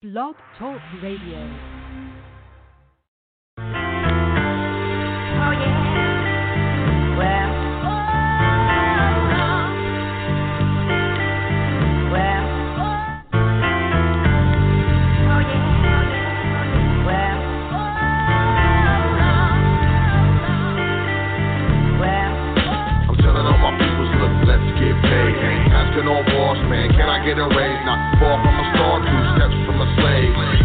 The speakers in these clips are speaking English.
Blog Talk Radio. Oh yeah. Well. Well. Oh yeah. Well. Well. I'm telling all my peoples, look, let's get paid. Asking no boss, man, can I get a raise? Not far from a star, two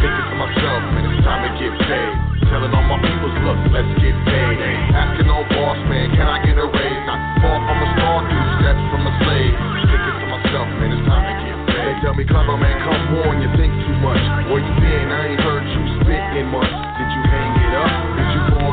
Thinking to myself, man, it's time to get paid. Telling all my peoples, look, let's get paid. Asking no boss, man, can I get a raise? Not far from a star, two steps from a slave. Thinking to myself, man, it's time to get paid. They tell me, clever man, come on, you think too much. Where you been? I ain't heard you spit in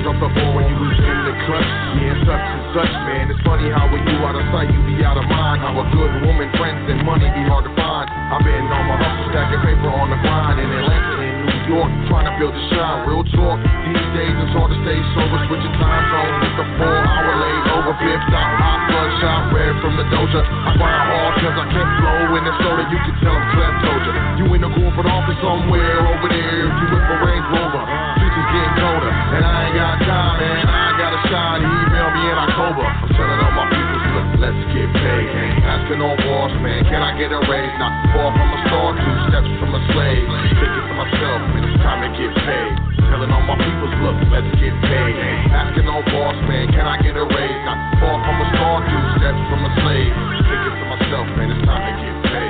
Fall the ball when you was in the clutch? Yeah, such and such, man. It's funny how when you out of sight, you be out of mind. How a good woman, friends, and money be hard to find. I've been on my hustle, stacking paper on the grind in Atlanta and New York, trying to build a shine. Real talk. These days it's hard to stay sober, switching time zones. It's a four hour late over fifth out, hot bloodshot, red from the doja. I grind hard cause I can't flow in the soda. You can tell I'm Clem told you. In the corporate office somewhere over there. You with the Range Rover. Getting colder, and I ain't got time, man. I ain't got a shot. He emailed me in October. I'm telling all my people, look, let's get paid. Ain't asking no boss, man. Can I get a raise? Not far from a star, two steps from a slave. Thinking to myself, man, it's time to get paid. Telling all my peoples, look, let's get paid. Ain't asking no boss, man. Can I get a raise? Not far from a star, two steps from a slave. Thinking to myself, man, it's time to get paid.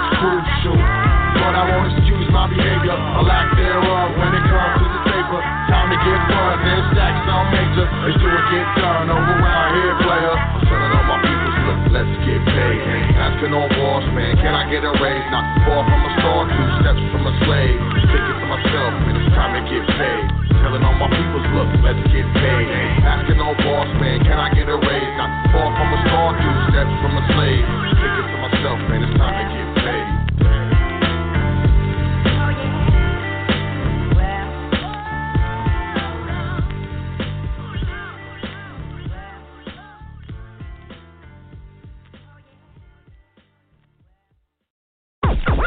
my behavior, a lack thereof when it comes to the paper. Time to get fun, then stack some major. Let's do it, get done over around here, player. I'm telling all my people, look, let's get paid. Asking no boss, man, can I get a raise? Not far from a star, two steps from a slave. Thinking to myself, man, it's time to get paid. Telling all my people, look, let's get paid. Asking no boss, man, can I get a raise? Not far from a star, two steps from a slave. Thinking to myself, man, it's time to get paid.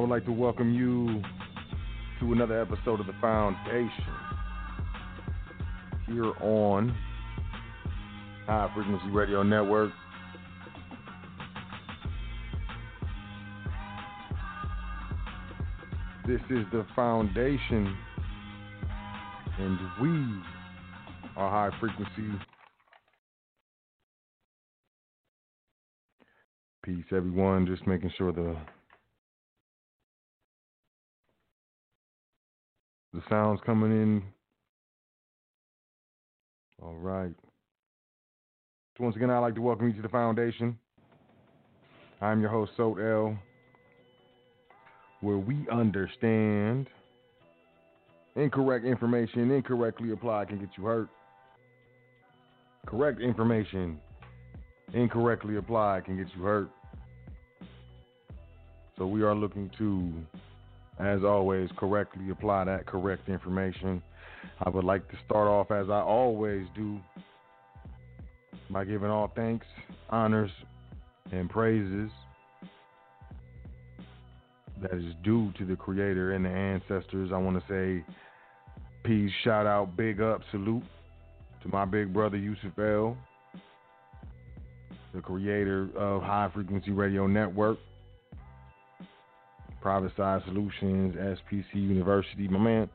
I would like to welcome you to another episode of The Foundation here on High Frequency Radio Network. This is The Foundation, and we are High Frequency Peace, everyone. Just making sure the the sounds coming in. All right. So once again, I'd like to welcome you to the foundation. I'm your host, Sot El, where we understand incorrect information incorrectly applied can get you hurt. Correct information incorrectly applied can get you hurt. So we are looking to, as always, correctly apply that correct information. I would like to start off, as I always do, by giving all thanks, honors, and praises that is due to the Creator and the ancestors. I want to say peace, shout out, big up, salute to my big brother Yusuf El, the creator of High Frequency Radio Network, Private Side Solutions, SPC University. My man,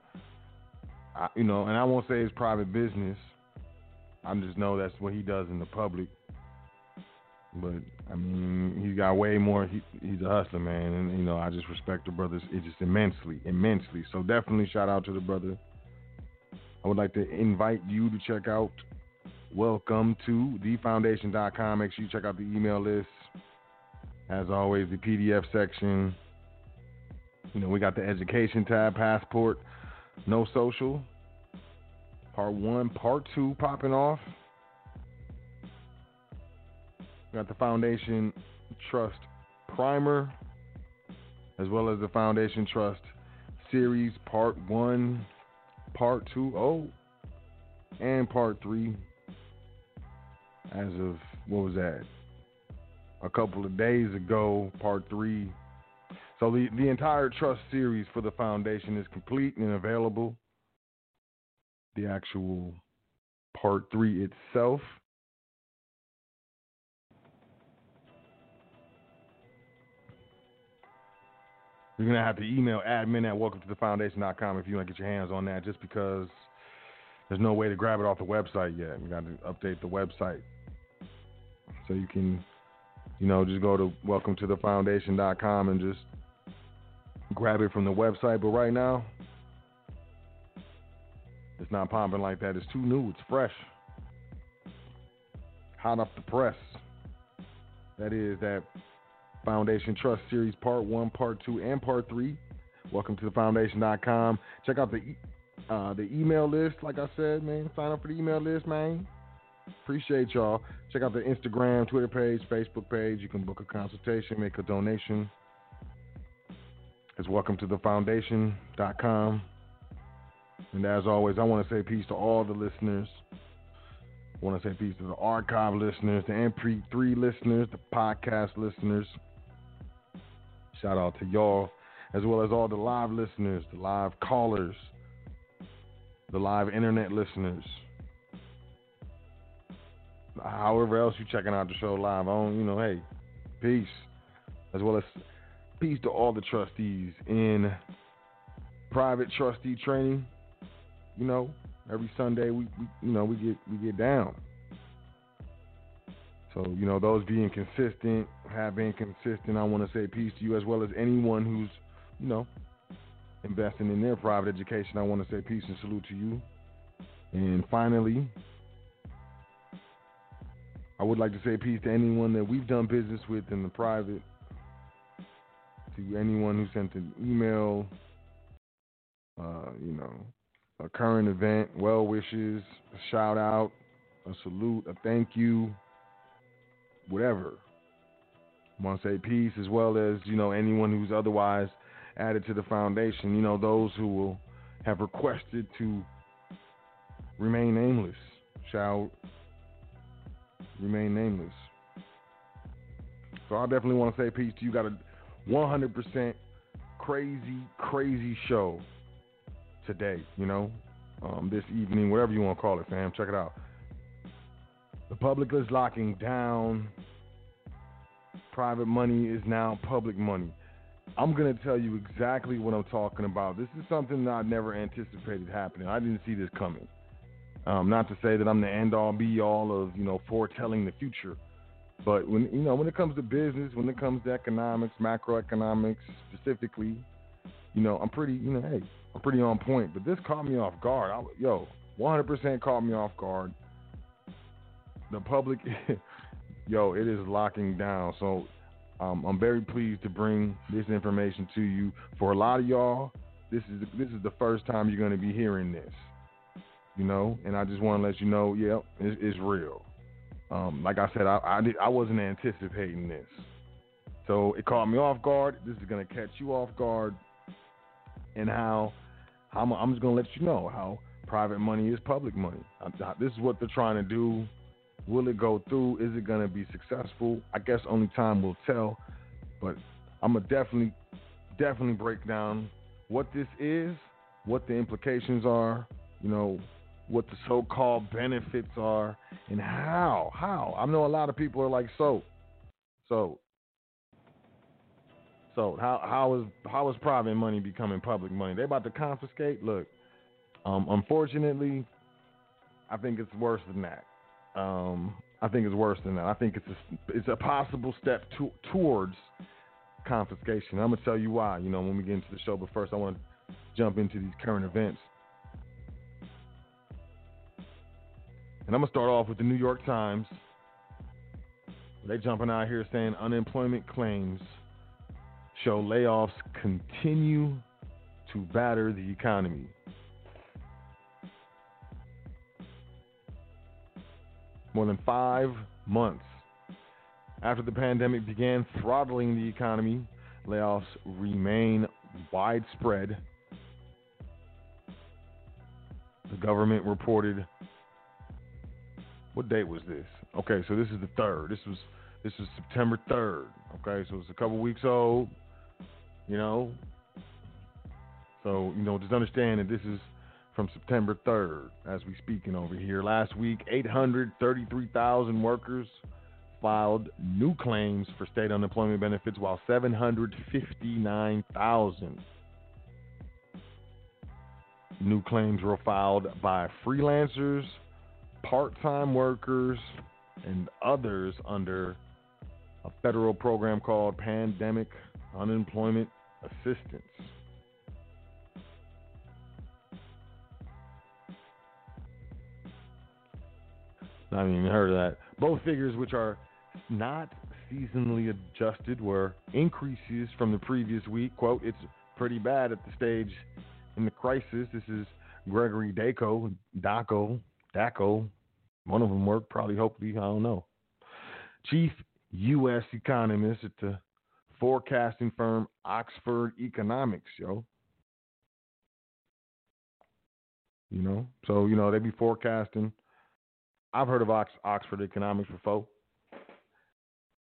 I, you know, and I won't say it's private business. I just know that's what he does in the public. But I mean, he's got way more. He, he's a hustler, man, and you know, I just respect the brothers. It's just immensely, immensely. So definitely shout out to the brother. I would like to invite you to check out welcome to thefoundation.com. Make sure you check out the email list. As always, the PDF section. You know, we got the education tab, passport, no social. Part one, part two popping off. We got the Foundation Trust Primer, as well as the Foundation Trust Series Part One, Part Two, oh, and Part Three. As of what was that? A couple of days ago, Part Three. So the the entire trust series for the foundation is complete and available. The actual Part Three itself You're gonna have to email admin at welcome to the foundation.com if you want to get your hands on that, just because there's no way to grab it off the website yet. We got to update the website. So you can, you know, just go to welcome to the foundation.com and just grab it from the website. But right now, it's not popping like that. It's too new. It's fresh. Hot off the press. That is that Foundation Trust Series Part 1, Part 2, and Part 3. Welcome to the foundation.com. Check out the uh, the email list, like I said, man. Sign up for the email list, man. Appreciate y'all. Check out the Instagram, Twitter page, Facebook page. You can book a consultation, make a donation. It's welcome to the foundation.com. And as always, I want to say peace to all the listeners. I want to say peace to the archive listeners, the MP3 listeners, the podcast listeners. Shout out to y'all, as well as all the live listeners, the live callers, the live internet listeners. However else you checking out the show live on, you know, hey, peace. As well as peace to all the trustees in private trustee training. You know, every Sunday we, we you know we get we get down. So you know those being consistent, have been consistent. I want to say peace to you as well as anyone who's you know investing in their private education. I want to say peace and salute to you. And finally, I would like to say peace to anyone that we've done business with in the private. To anyone who sent an email, uh, you know, a current event, well wishes, a shout out, a salute, a thank you, whatever. Want to say peace as well as, you know, anyone who's otherwise added to the foundation, you know, those who will have requested to remain nameless shall remain nameless. So I definitely want to say peace to you. Got a 100% crazy, crazy show today, you know, um, this evening, whatever you want to call it, fam. Check it out. The public is locking down. Private money is now public money. I'm going to tell you exactly what I'm talking about. This is something that I never anticipated happening. I didn't see this coming. Um, not to say that I'm the end all be all of, you know, foretelling the future. But when you know, when it comes to business, when it comes to economics, macroeconomics specifically, you know, I'm pretty, you know, hey, I'm pretty on point. But this caught me off guard. I, yo, 100% caught me off guard. The public, yo, it is locking down. So um, I'm very pleased to bring this information to you. For a lot of y'all, this is this is the first time you're going to be hearing this. You know, and I just want to let you know, yeah, it's, it's real. Um, like I said, I I, did, I wasn't anticipating this, so it caught me off guard. This is to catch you off guard, and how, I'm, I'm just to let you know how private money is public money. This is what they're trying to do. Will it go through? Is it to be successful? I guess only time will tell. But I'm gonna definitely, definitely break down what this is, what the implications are. You know, what the so-called benefits are, and how. How I know a lot of people are like, so, so, so how how is how is private money becoming public money? They about to confiscate. Look, um, unfortunately, I think it's worse than that. Um, I think it's worse than that. I think it's a, it's a possible step to, towards confiscation. I'm gonna tell you why. You know, when we get into the show, but first I want to jump into these current events. And I'm gonna start off with the New York Times. They jumping out here saying unemployment claims show layoffs continue to batter the economy. More than five months after the pandemic began throttling the economy, layoffs remain widespread. The government reported what date was this? Okay, so this is the third. This was this was September third. Okay, so it's a couple weeks old. You know, so you know, just understand that this is from September third as we speaking over here. Last week, eight hundred thirty-three thousand workers filed new claims for state unemployment benefits, while seven hundred fifty-nine thousand new claims were filed by freelancers part time workers, and others under a federal program called Pandemic Unemployment Assistance. I haven't even heard of that. Both figures, which are not seasonally adjusted, were increases from the previous week. Quote, it's pretty bad at the stage in the crisis. This is Gregory Daco, Daco, Daco, one of them worked, probably, hopefully, I don't know. Chief U.S. economist at the forecasting firm Oxford Economics, yo. You know, so you know they be forecasting. I've heard of Ox- Oxford Economics before.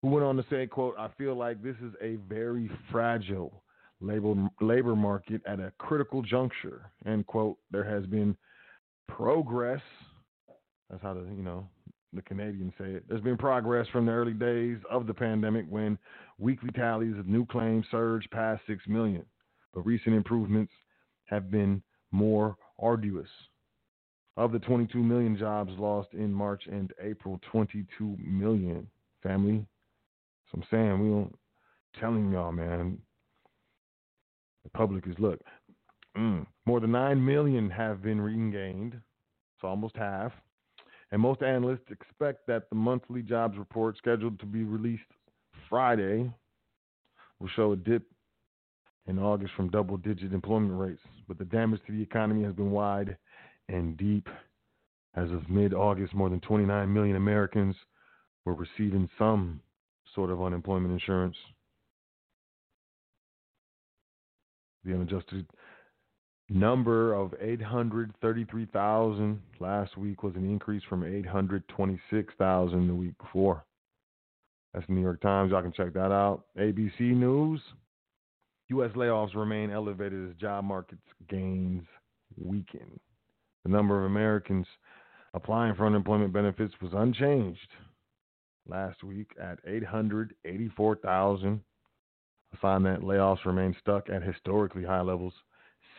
Who went on to say, "quote I feel like this is a very fragile labor labor market at a critical juncture." End quote. There has been progress that's how the you know the Canadians say it. There's been progress from the early days of the pandemic when weekly tallies of new claims surged past six million, but recent improvements have been more arduous. Of the 22 million jobs lost in March and April, 22 million family. So I'm saying we don't telling y'all, man. The public is look. Mm, more than nine million have been regained. It's almost half and most analysts expect that the monthly jobs report scheduled to be released Friday will show a dip in August from double digit employment rates. But the damage to the economy has been wide and deep. As of mid August, more than 29 million Americans were receiving some sort of unemployment insurance. The unadjusted number of 833,000 last week was an increase from 826,000 the week before. That's the New York Times. Y'all can check that out. ABC News. U.S. layoffs remain elevated as job markets gains weaken. The number of Americans applying for unemployment benefits was unchanged last week at 884,000. A sign that layoffs remain stuck at historically high levels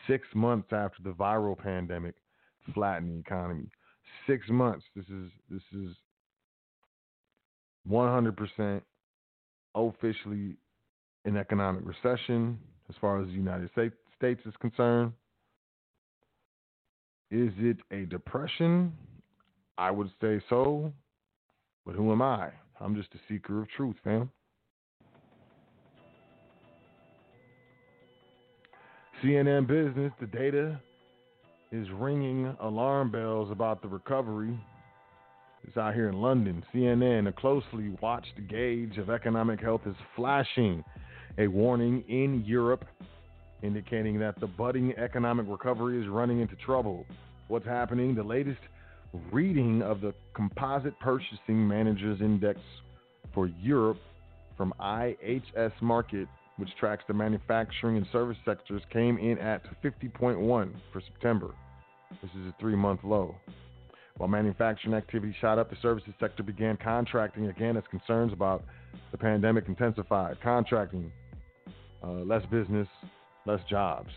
six months after the viral pandemic flattened the economy. Six months. This is this is 100% officially an economic recession as far as the United States is concerned. Is it a depression? I would say so. But who am I? I'm just a seeker of truth, fam. CNN Business, the data is ringing alarm bells about the recovery. It's out here in London. CNN, a closely watched gauge of economic health, is flashing a warning in Europe indicating that the budding economic recovery is running into trouble. What's happening? The latest reading of the Composite Purchasing Managers Index for Europe from IHS Markit, which tracks the manufacturing and service sectors, came in at 50.1 for September. This is a three month low. While manufacturing activity shot up, the services sector began contracting again as concerns about the pandemic intensified. Contracting, uh, less business, less jobs.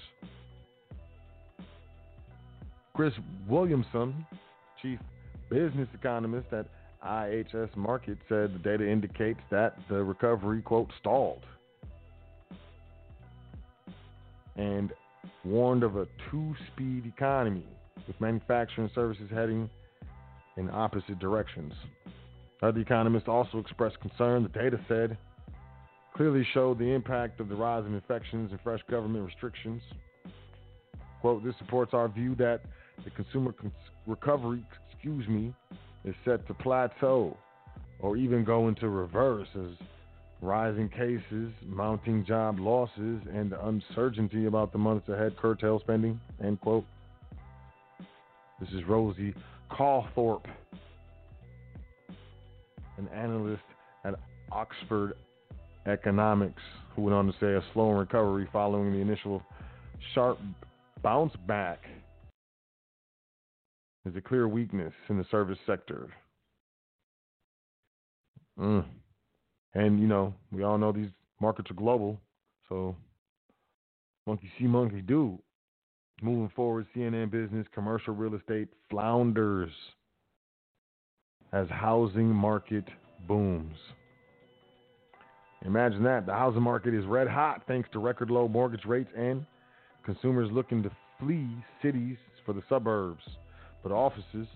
Chris Williamson, chief business economist at IHS Markit, said the data indicates that the recovery, quote, stalled. And warned of a two speed economy with manufacturing services heading in opposite directions. Other economists also expressed concern. The data said clearly showed the impact of the rise of infections and fresh government restrictions. Quote, this supports our view that the consumer cons- recovery, excuse me, is set to plateau or even go into reverse as rising cases, mounting job losses, and the uncertainty about the months ahead curtail spending, end quote. This is Rosie Colthorpe, an analyst at Oxford economics, who went on to say a slow recovery following the initial sharp bounce back is a clear weakness in the service sector. Mm. And, you know, we all know these markets are global, so monkey see, monkey do. Moving forward, CNN business, commercial real estate flounders as housing market booms. Imagine that. The housing market is red hot thanks to record low mortgage rates and consumers looking to flee cities for the suburbs. But offices,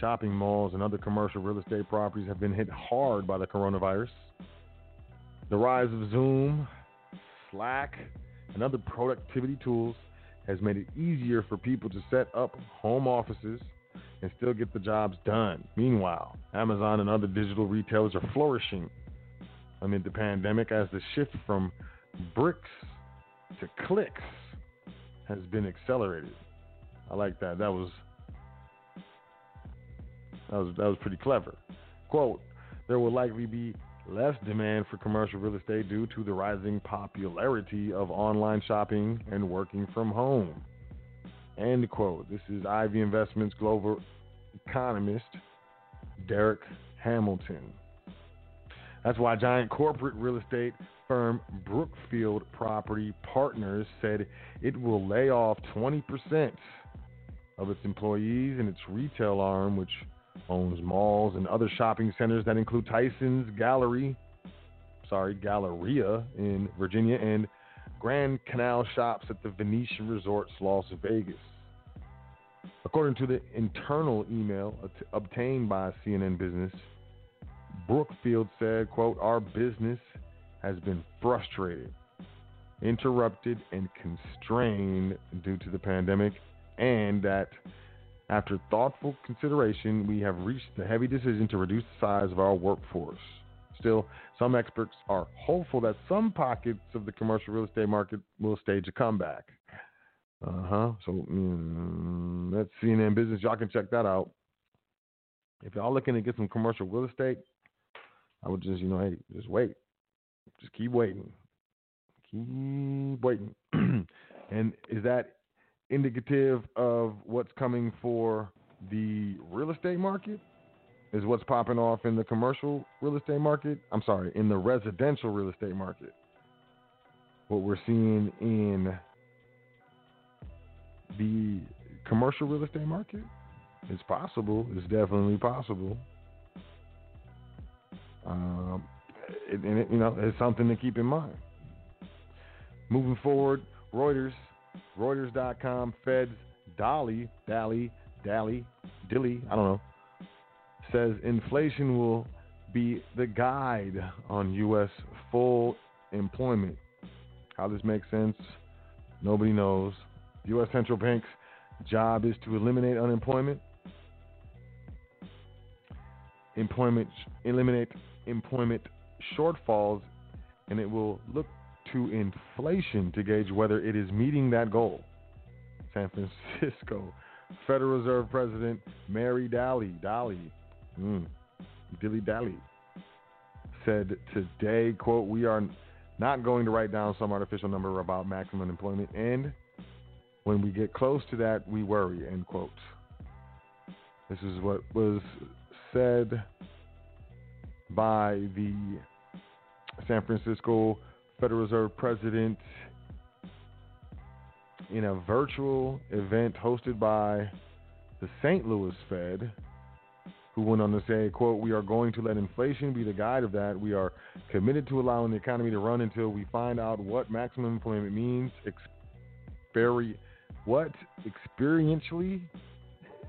shopping malls, and other commercial real estate properties have been hit hard by the coronavirus. The rise of Zoom, Slack, and other productivity tools has made it easier for people to set up home offices and still get the jobs done. Meanwhile, Amazon and other digital retailers are flourishing amid the pandemic as the shift from bricks to clicks has been accelerated. I like that. That was that was that was pretty clever. Quote, there will likely be less demand for commercial real estate due to the rising popularity of online shopping and working from home. End quote. This is Ivy Investments global economist Derek Hamilton. That's why giant corporate real estate firm Brookfield Property Partners said it will lay off 20% of its employees in its retail arm, which owns malls and other shopping centers that include Tyson's Gallery, sorry, Galleria in Virginia, and Grand Canal Shops at the Venetian Resorts, Las Vegas. According to the internal email obtained by CNN Business, Brookfield said, quote, our business has been frustrated, interrupted, and constrained due to the pandemic, and that after thoughtful consideration, we have reached the heavy decision to reduce the size of our workforce. Still, some experts are hopeful that some pockets of the commercial real estate market will stage a comeback. Uh huh. So mm, that's CNN Business. Y'all can check that out. If y'all looking to get some commercial real estate, I would just, you know, hey, just wait. Just keep waiting. Keep waiting. and is that indicative of what's coming for the real estate market? Is what's popping off in the commercial real estate market? I'm sorry, in the residential real estate market. What we're seeing in the commercial real estate market? It's possible. It's definitely possible. Um, and it, you know, it's something to keep in mind. Moving forward, Reuters, Reuters.com, Fed's Dolly, Dally, Dally, Dilly, I don't know, says inflation will be the guide on U.S. full employment. How this makes sense, nobody knows. U.S. Central Bank's job is to eliminate unemployment, employment, eliminate employment shortfalls, and it will look to inflation to gauge whether it is meeting that goal. San Francisco Federal Reserve President Mary Daly, Daly, mm, Dilly Dally, said today, quote, we are not going to write down some artificial number about maximum unemployment, and when we get close to that, we worry, end quote. This is what was said by the San Francisco Federal Reserve President in a virtual event hosted by the St. Louis Fed, who went on to say, quote, we are going to let inflation be the guide of that. We are committed to allowing the economy to run until we find out what maximum employment means. Experi- what? Experientially?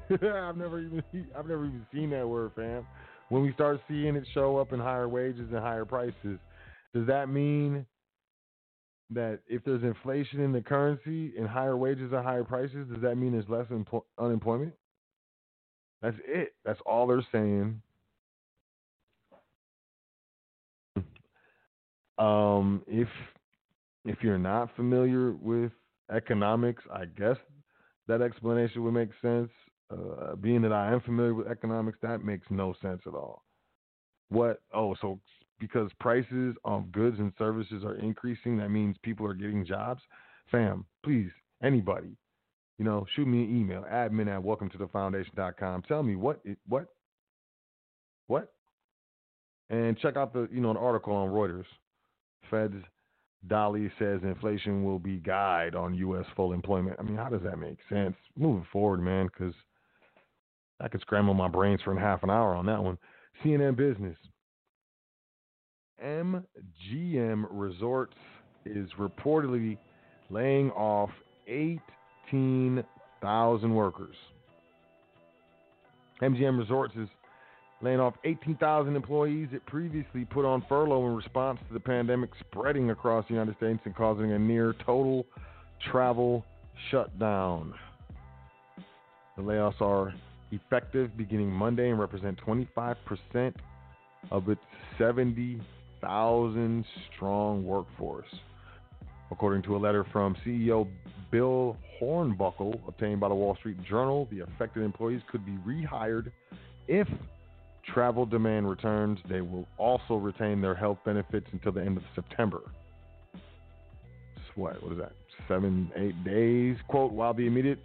I've never even I've never even seen that word, fam. When we start seeing it show up in higher wages and higher prices, does that mean that if there's inflation in the currency and higher wages and higher prices, does that mean there's less empl- unemployment? That's it. That's all they're saying. Um, if if you're not familiar with economics, I guess that explanation would make sense. Uh, being that I am familiar with economics, that makes no sense at all. What? Oh, so because prices of goods and services are increasing, that means people are getting jobs. Fam, please, anybody, you know, shoot me an email, admin at welcome to the foundation.com. Tell me what, what, what, and check out the, you know, an article on Reuters. Fed's Dolly says inflation will be guide on U.S. full employment. I mean, how does that make sense? Moving forward, man, because I could scramble my brains for half an hour on that one. CNN Business. MGM Resorts is reportedly laying off 18,000 workers. MGM Resorts is laying off 18,000 employees it previously put on furlough in response to the pandemic spreading across the United States and causing a near total travel shutdown. The layoffs are effective beginning Monday and represent 25% of its 70,000 strong workforce. According to a letter from CEO Bill Hornbuckle obtained by the Wall Street Journal, the affected employees could be rehired if travel demand returns. They will also retain their health benefits until the end of September. What? What is that? Seven, eight days. Quote, while the immediate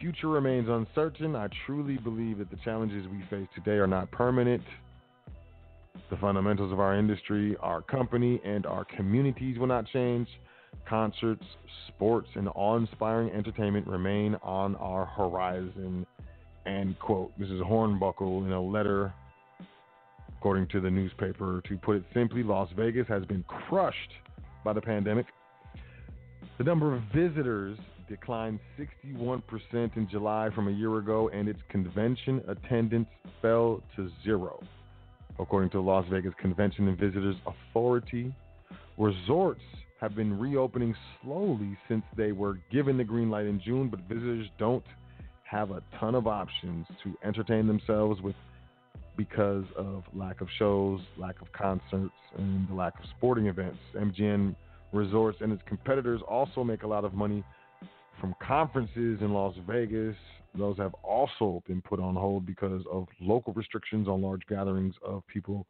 future remains uncertain, I truly believe that the challenges we face today are not permanent. The fundamentals of our industry, our company, and our communities will not change. Concerts, sports, and awe inspiring entertainment remain on our horizon. End quote. This is Hornbuckle in a letter, according to the newspaper. To put it simply, Las Vegas has been crushed by the pandemic. The number of visitors declined 61% in July from a year ago, and its convention attendance fell to zero. According to Las Vegas Convention and Visitors Authority, resorts have been reopening slowly since they were given the green light in June, but visitors don't have a ton of options to entertain themselves with because of lack of shows, lack of concerts, and the lack of sporting events. MGM Resorts and its competitors also make a lot of money from conferences in Las Vegas. Those have also been put on hold because of local restrictions on large gatherings of people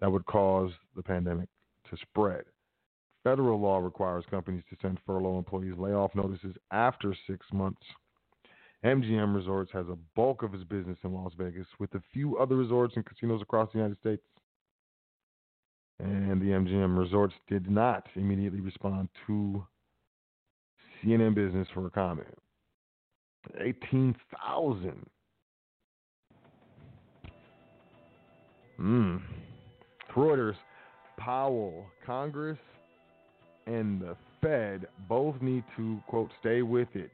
that would cause the pandemic to spread. Federal law requires companies to send furlough employees layoff notices after six months. MGM Resorts has a bulk of its business in Las Vegas, with a few other resorts and casinos across the United States. And the MGM Resorts did not immediately respond to CNN Business for a comment. 18,000. Hmm. Reuters, Powell, Congress, and the Fed both need to, quote, stay with it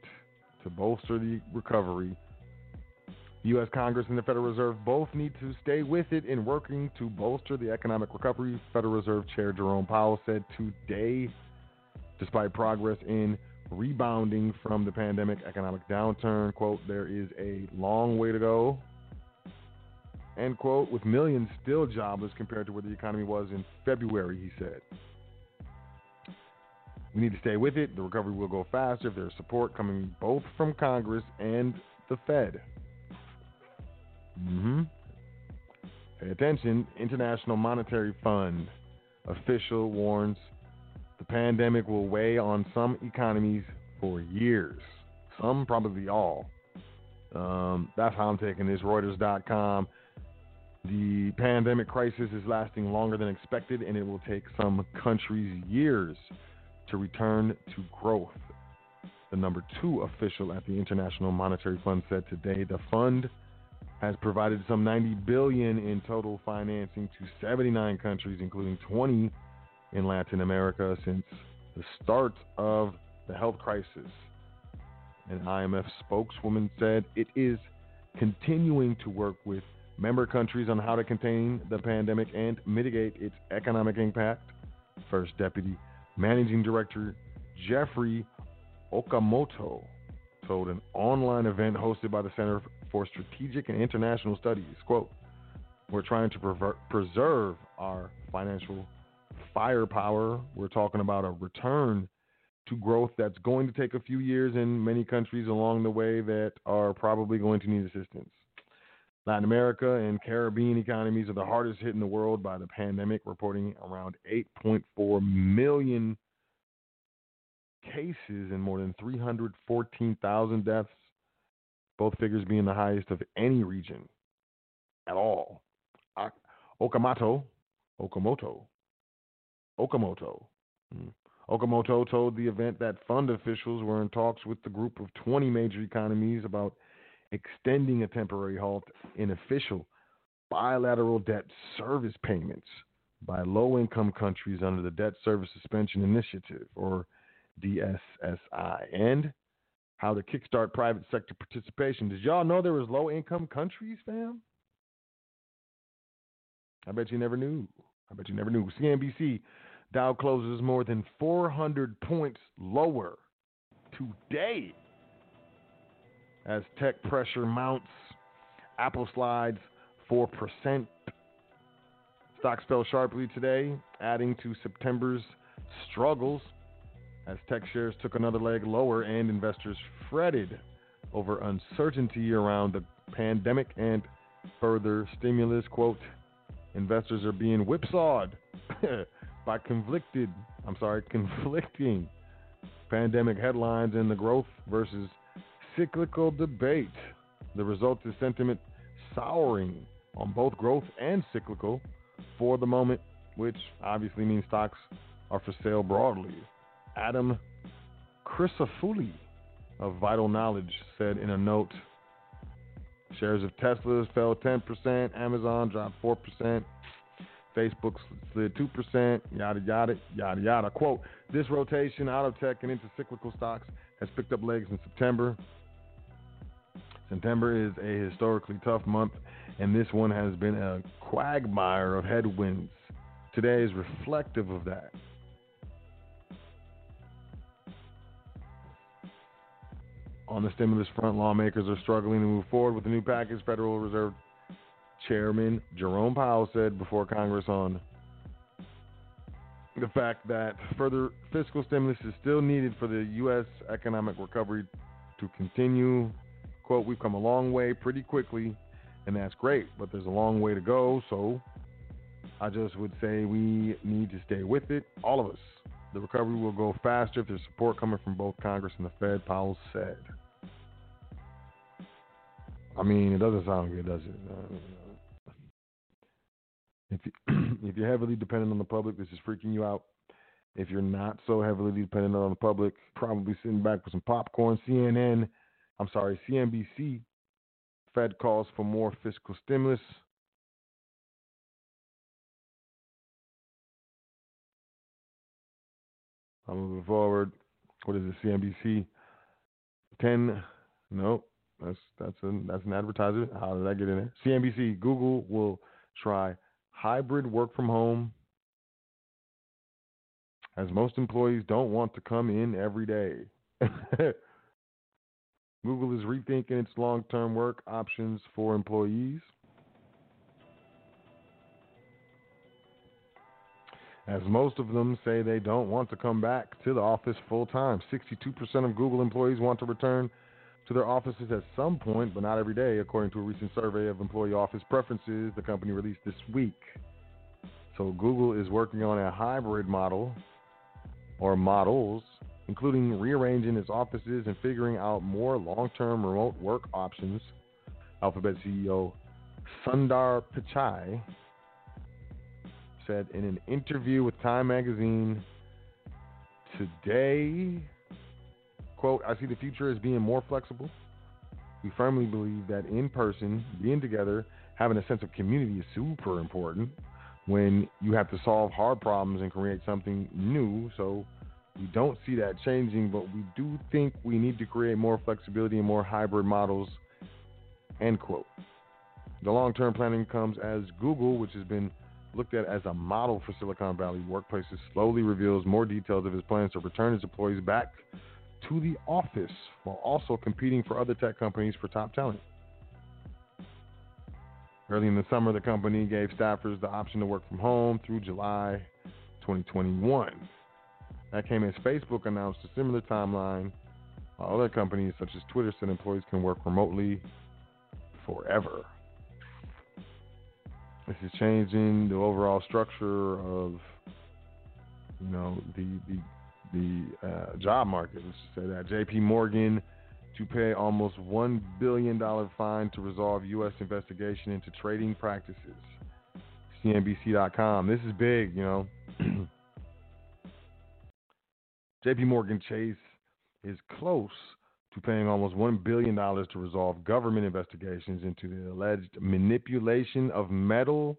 to bolster the recovery. U.S. Congress and the Federal Reserve both need to stay with it in working to bolster the economic recovery, Federal Reserve Chair Jerome Powell said today. Despite progress in rebounding from the pandemic economic downturn, quote, there is a long way to go, end quote, with millions still jobless compared to where the economy was in February, he said. We need to stay with it. The recovery will go faster if there's support coming both from Congress and the Fed. Mm-hmm. Pay attention. International Monetary Fund official warns the pandemic will weigh on some economies for years. Some, probably all. Um, that's how I'm taking this. Reuters.com. The pandemic crisis is lasting longer than expected, and it will take some countries years to return to growth. The number two official at the International Monetary Fund said today the fund has provided some 90 billion in total financing to 79 countries, including 20 in Latin America, since the start of the health crisis. An IMF spokeswoman said it is continuing to work with member countries on how to contain the pandemic and mitigate its economic impact. First Deputy Managing Director Geoffrey Okamoto told an online event hosted by the Center for Strategic and International Studies, quote, we're trying to prever- preserve our financial firepower. We're talking about a return to growth that's going to take a few years in many countries along the way that are probably going to need assistance. Latin America and Caribbean economies are the hardest hit in the world by the pandemic, reporting around 8.4 million cases and more than 314,000 deaths, both figures being the highest of any region at all. Okamoto, Okamoto, Okamoto. Hmm. Okamoto told the event that fund officials were in talks with the group of 20 major economies about extending a temporary halt in official bilateral debt service payments by low income countries under the Debt Service Suspension Initiative, or DSSI, and how to kickstart private sector participation. Did y'all know there was low income countries, fam? I bet you never knew. I bet you never knew. CNBC Dow closes more than 400 points lower today as tech pressure mounts. Apple slides 4%. Stocks fell sharply today, adding to September's struggles as tech shares took another leg lower and investors fretted over uncertainty around the pandemic and further stimulus. Quote, investors are being whipsawed by conflicted, I'm sorry, conflicting pandemic headlines and the growth versus cyclical debate. The result is sentiment souring on both growth and cyclical for the moment, which obviously means stocks are for sale broadly. Adam Crisafulli of Vital Knowledge said in a note shares of Tesla fell 10%, Amazon dropped 4%, Facebook slid 2%, yada, yada, yada, yada. Quote, this rotation out of tech and into cyclical stocks has picked up legs in September. September is a historically tough month, and this one has been a quagmire of headwinds. Today is reflective of that. On the stimulus front, lawmakers are struggling to move forward with a new package. Federal Reserve Chairman Jerome Powell said before Congress on the fact that further fiscal stimulus is still needed for the U.S. economic recovery to continue quote, we've come a long way pretty quickly, and that's great, but there's a long way to go. So I just would say we need to stay with it, all of us. The recovery will go faster if there's support coming from both Congress and the Fed, Powell said. I mean, it doesn't sound good, does it? If you, if you're heavily dependent on the public, this is freaking you out. If you're not so heavily dependent on the public, probably sitting back with some popcorn. CNN, I'm sorry, CNBC. Fed calls for more fiscal stimulus. I'm moving forward. What is it? CNBC. Ten. No, that's that's an that's an advertiser. How did I get in there? CNBC. Google will try hybrid work from home, as most employees don't want to come in every day. Google is rethinking its long-term work options for employees. as most of them say they don't want to come back to the office full time. 62% of Google employees want to return to their offices at some point, but not every day, according to a recent survey of employee office preferences the company released this week. So Google is working on a hybrid model or models, including rearranging its offices and figuring out more long term remote work options. Alphabet CEO Sundar Pichai said in an interview with Time Magazine today, quote, I see the future as being more flexible. We firmly believe that in person, being together, having a sense of community is super important when you have to solve hard problems and create something new. So we don't see that changing, but we do think we need to create more flexibility and more hybrid models. End quote. The long term planning comes as Google, which has been looked at as a model for Silicon Valley workplaces, slowly reveals more details of its plans to return its employees back to the office while also competing for other tech companies for top talent. Early in the summer, the company gave staffers the option to work from home through July 2021. That came as Facebook announced a similar timeline, while other companies such as Twitter said employees can work remotely forever. This is changing the overall structure of, you know, the the the uh, job market. Let's say that J.P. Morgan to pay almost one billion dollar fine to resolve U.S. investigation into trading practices. CNBC.com. This is big, you know. J.P. Morgan Chase is close to paying almost $1 billion to resolve government investigations into the alleged manipulation of metal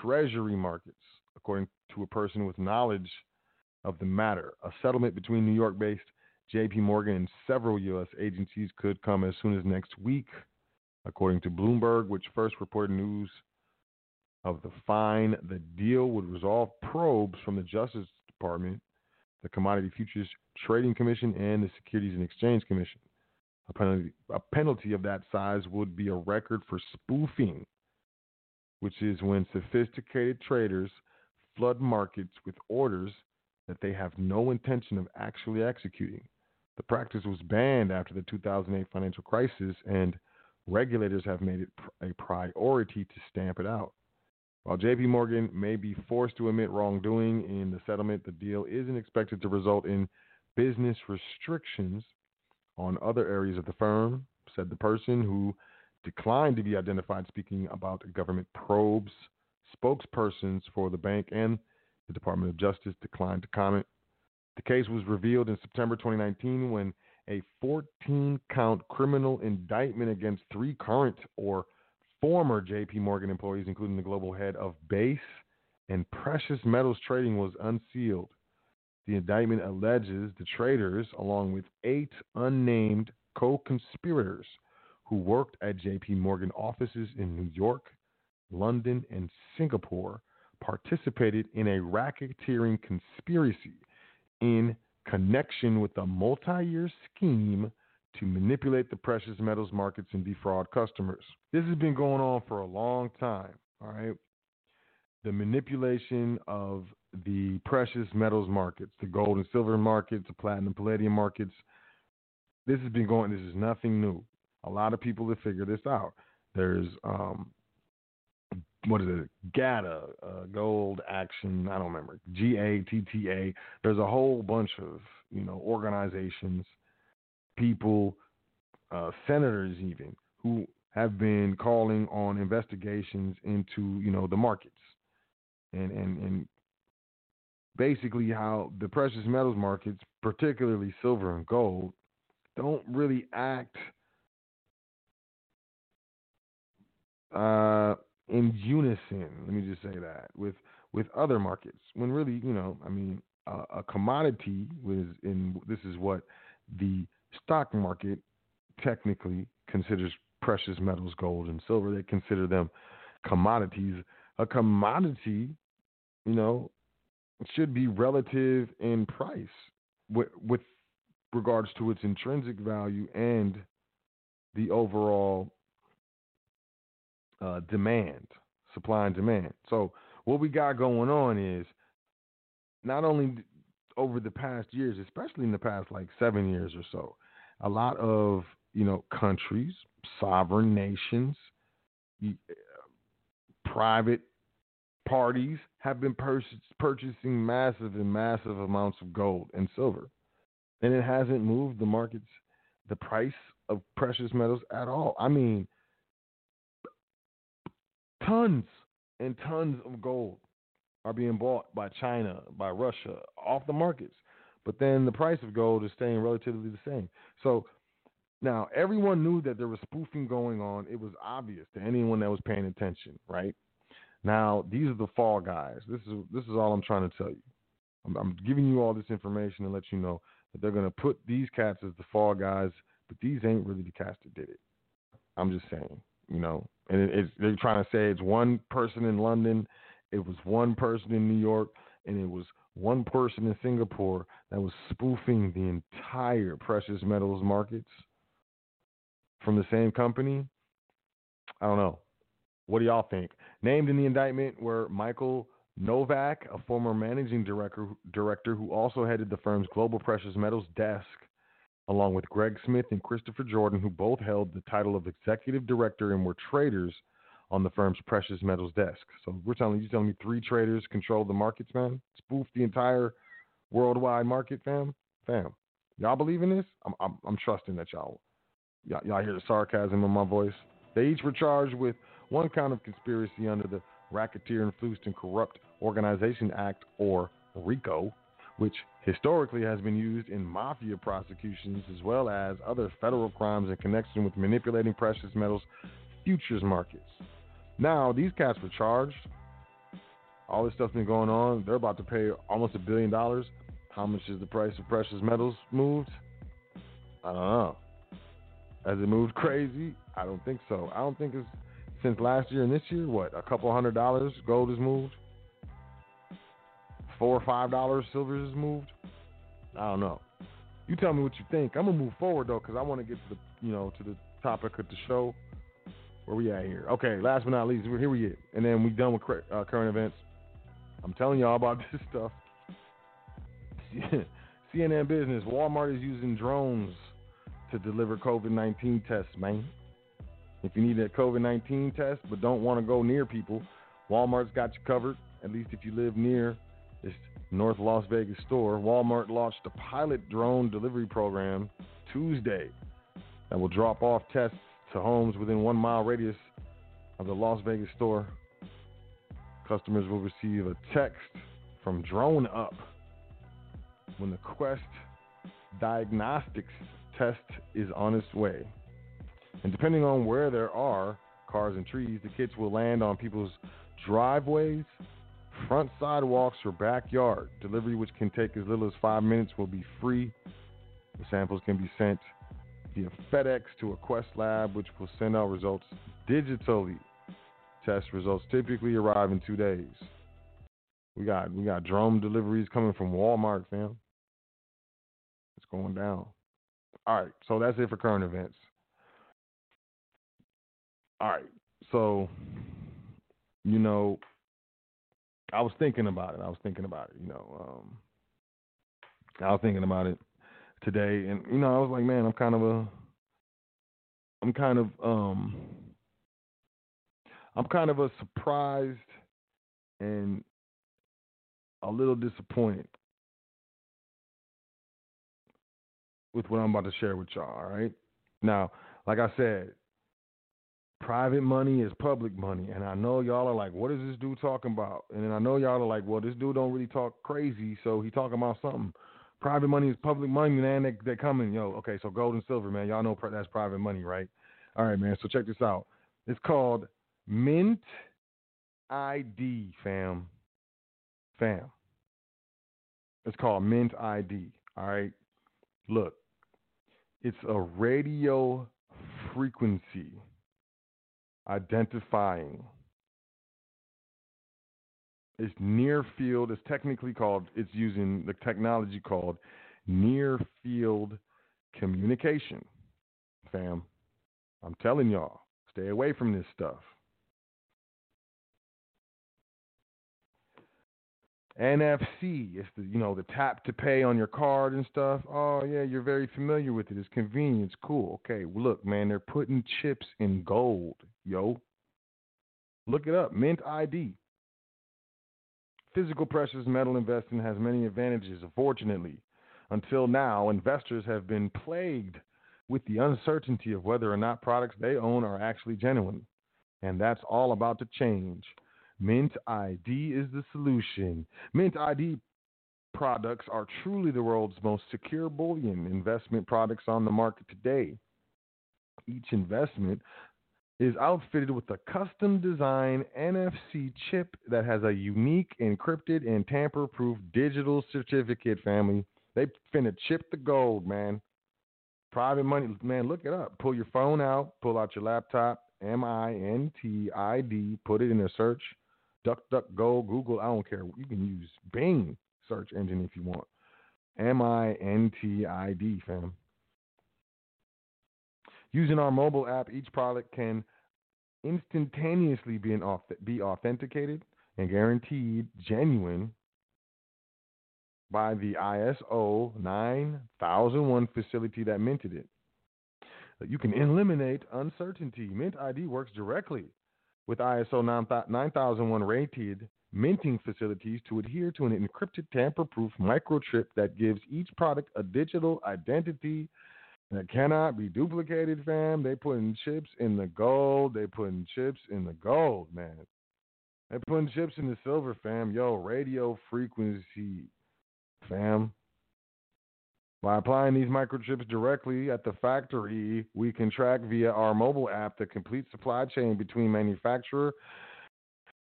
treasury markets, according to a person with knowledge of the matter. A settlement between New York based JP Morgan and several U.S. agencies could come as soon as next week, according to Bloomberg, which first reported news of the fine. The deal would resolve probes from the Justice Department the Commodity Futures Trading Commission, and the Securities and Exchange Commission. A penalty, a penalty of that size would be a record for spoofing, which is when sophisticated traders flood markets with orders that they have no intention of actually executing. The practice was banned after the 2008 financial crisis, and regulators have made it a priority to stamp it out. While JP Morgan may be forced to admit wrongdoing in the settlement, the deal isn't expected to result in business restrictions on other areas of the firm, said the person who declined to be identified speaking about government probes. Spokespersons for the bank and the Department of Justice declined to comment. The case was revealed in September 2019 when a 14 count criminal indictment against three current or former JP Morgan employees, including the global head of base and precious metals trading, was unsealed. The indictment alleges the traders, along with eight unnamed co conspirators who worked at JP Morgan offices in New York, London, and Singapore, participated in a racketeering conspiracy in connection with a multi year scheme to manipulate the precious metals markets and defraud customers. This has been going on for a long time, all right? The manipulation of the precious metals markets, the gold and silver markets, the platinum, palladium markets. This has been going, this is nothing new. A lot of people have figured this out. There's um, what is it? GATA, uh, Gold Action. I don't remember. G A T T A. There's a whole bunch of you know organizations, people, uh, senators even who have been calling on investigations into you know the markets and and and basically how the precious metals markets, particularly silver and gold, don't really act uh, in unison. Let me just say that with with other markets, when really, you know, I mean, uh, a commodity was in this is what the stock market technically considers precious metals, gold and silver. They consider them commodities. A commodity, you know, should be relative in price with, with regards to its intrinsic value and the overall uh, demand, supply and demand. So what we got going on is not only over the past years, especially in the past like seven years or so, a lot of you know countries, sovereign nations, private parties have been pur- purchasing massive and massive amounts of gold and silver, and it hasn't moved the markets, the price of precious metals at all. I mean, tons and tons of gold are being bought by China, by Russia, off the markets. But then the price of gold is staying relatively the same. So now everyone knew that there was spoofing going on. It was obvious to anyone that was paying attention, right? Now these are the fall guys. This is this is all I'm trying to tell you. I'm, I'm giving you all this information to let you know that they're going to put these cats as the fall guys, but these ain't really the cats that did it. I'm just saying, you know, and it, it's, they're trying to say it's one person in London, it was one person in New York, and it was one person in Singapore that was spoofing the entire precious metals markets from the same company. I don't know. What do y'all think? Named in the indictment were Michael Novak, a former managing director, director who also headed the firm's global precious metals desk, along with Greg Smith and Christopher Jordan, who both held the title of executive director and were traders on the firm's precious metals desk. So we're telling you, telling me three traders control the markets, man. Spoof the entire worldwide market, fam. Fam, y'all believe in this? I'm, I'm, I'm trusting that y'all, y'all, y'all hear the sarcasm in my voice. They each were charged with one count of conspiracy under the Racketeer Influenced and Corrupt Organization Act, or RICO, which historically has been used in mafia prosecutions as well as other federal crimes in connection with manipulating precious metals futures markets. Now, these cats were charged. All this stuff's been going on. They're about to pay almost a billion dollars. How much is the price of precious metals moved? I don't know. Has it moved crazy? I don't think so. I don't think it's since last year and this year. What a couple hundred dollars gold has moved. Four or five dollars silver has moved. I don't know. You tell me what you think. I'm gonna move forward though, because I want to get to the you know to the topic of the show. Where we at here? Okay, last but not least, here we get, and then we done with uh, current events. I'm telling y'all about this stuff. CNN Business: Walmart is using drones to deliver COVID-19 tests, man. If you need a COVID 19 test but don't want to go near people, Walmart's got you covered, at least if you live near this North Las Vegas store. Walmart launched a pilot drone delivery program Tuesday that will drop off tests to homes within one mile radius of the Las Vegas store. Customers will receive a text from DroneUp when the Quest Diagnostics test is on its way. And depending on where there are cars and trees, the kits will land on people's driveways, front sidewalks, or backyard. Delivery, which can take as little as five minutes, will be free. The samples can be sent via FedEx to a Quest lab, which will send out results digitally. Test results typically arrive in two days. We got we got drone deliveries coming from Walmart, fam. It's going down. All right, so that's it for current events. All right. So, you know, I was thinking about it. I was thinking about it. You know, um, I was thinking about it today, and you know, I was like, man, I'm kind of a, I'm kind of, um, I'm kind of a surprised and a little disappointed with what I'm about to share with y'all. All right. Now, like I said, private money is public money, and I know y'all are like, "What is this dude talking about?" And then I know y'all are like, "Well, this dude don't really talk crazy, so he talking about something." Private money is public money, man. They they coming, yo. Okay, so gold and silver, man. Y'all know that's private money, right? All right, man. So check this out. It's called Mint ID, fam. Fam. It's called Mint ID. All right. Look, it's a radio frequency identifying. It's near field. It's technically called, it's using the technology called near field communication. Fam, I'm telling y'all, stay away from this stuff. NFC, it's the you know the tap to pay on your card and stuff. Oh yeah, you're very familiar with it. It's convenient. It's cool. Okay, look, man, they're putting chips in gold, yo. Look it up. Mint ID. Physical precious metal investing has many advantages. Fortunately, until now, investors have been plagued with the uncertainty of whether or not products they own are actually genuine, and that's all about to change. Mint ID is the solution. Mint ID products are truly the world's most secure bullion investment products on the market today. Each investment is outfitted with a custom designed NFC chip that has a unique, encrypted, and tamper proof digital certificate, family. They finna chip the gold, man. Private money, man, look it up. Pull your phone out, pull out your laptop, M I N T I D, put it in a search DuckDuckGo, Google, I don't care. You can use Bing search engine if you want. M I N T I D, fam. Using our mobile app, each product can instantaneously be, an auth- be authenticated and guaranteed genuine by the ISO 9001 facility that minted it. You can eliminate uncertainty. Mint ID works directly with ISO 9001 rated minting facilities to adhere to an encrypted tamper proof microchip that gives each product a digital identity that cannot be duplicated, fam. They putting chips in the gold. They putting chips in the gold, man. They putting chips in the silver, fam. Yo, radio frequency, fam. By applying these microchips directly at the factory, we can track via our mobile app the complete supply chain between manufacturer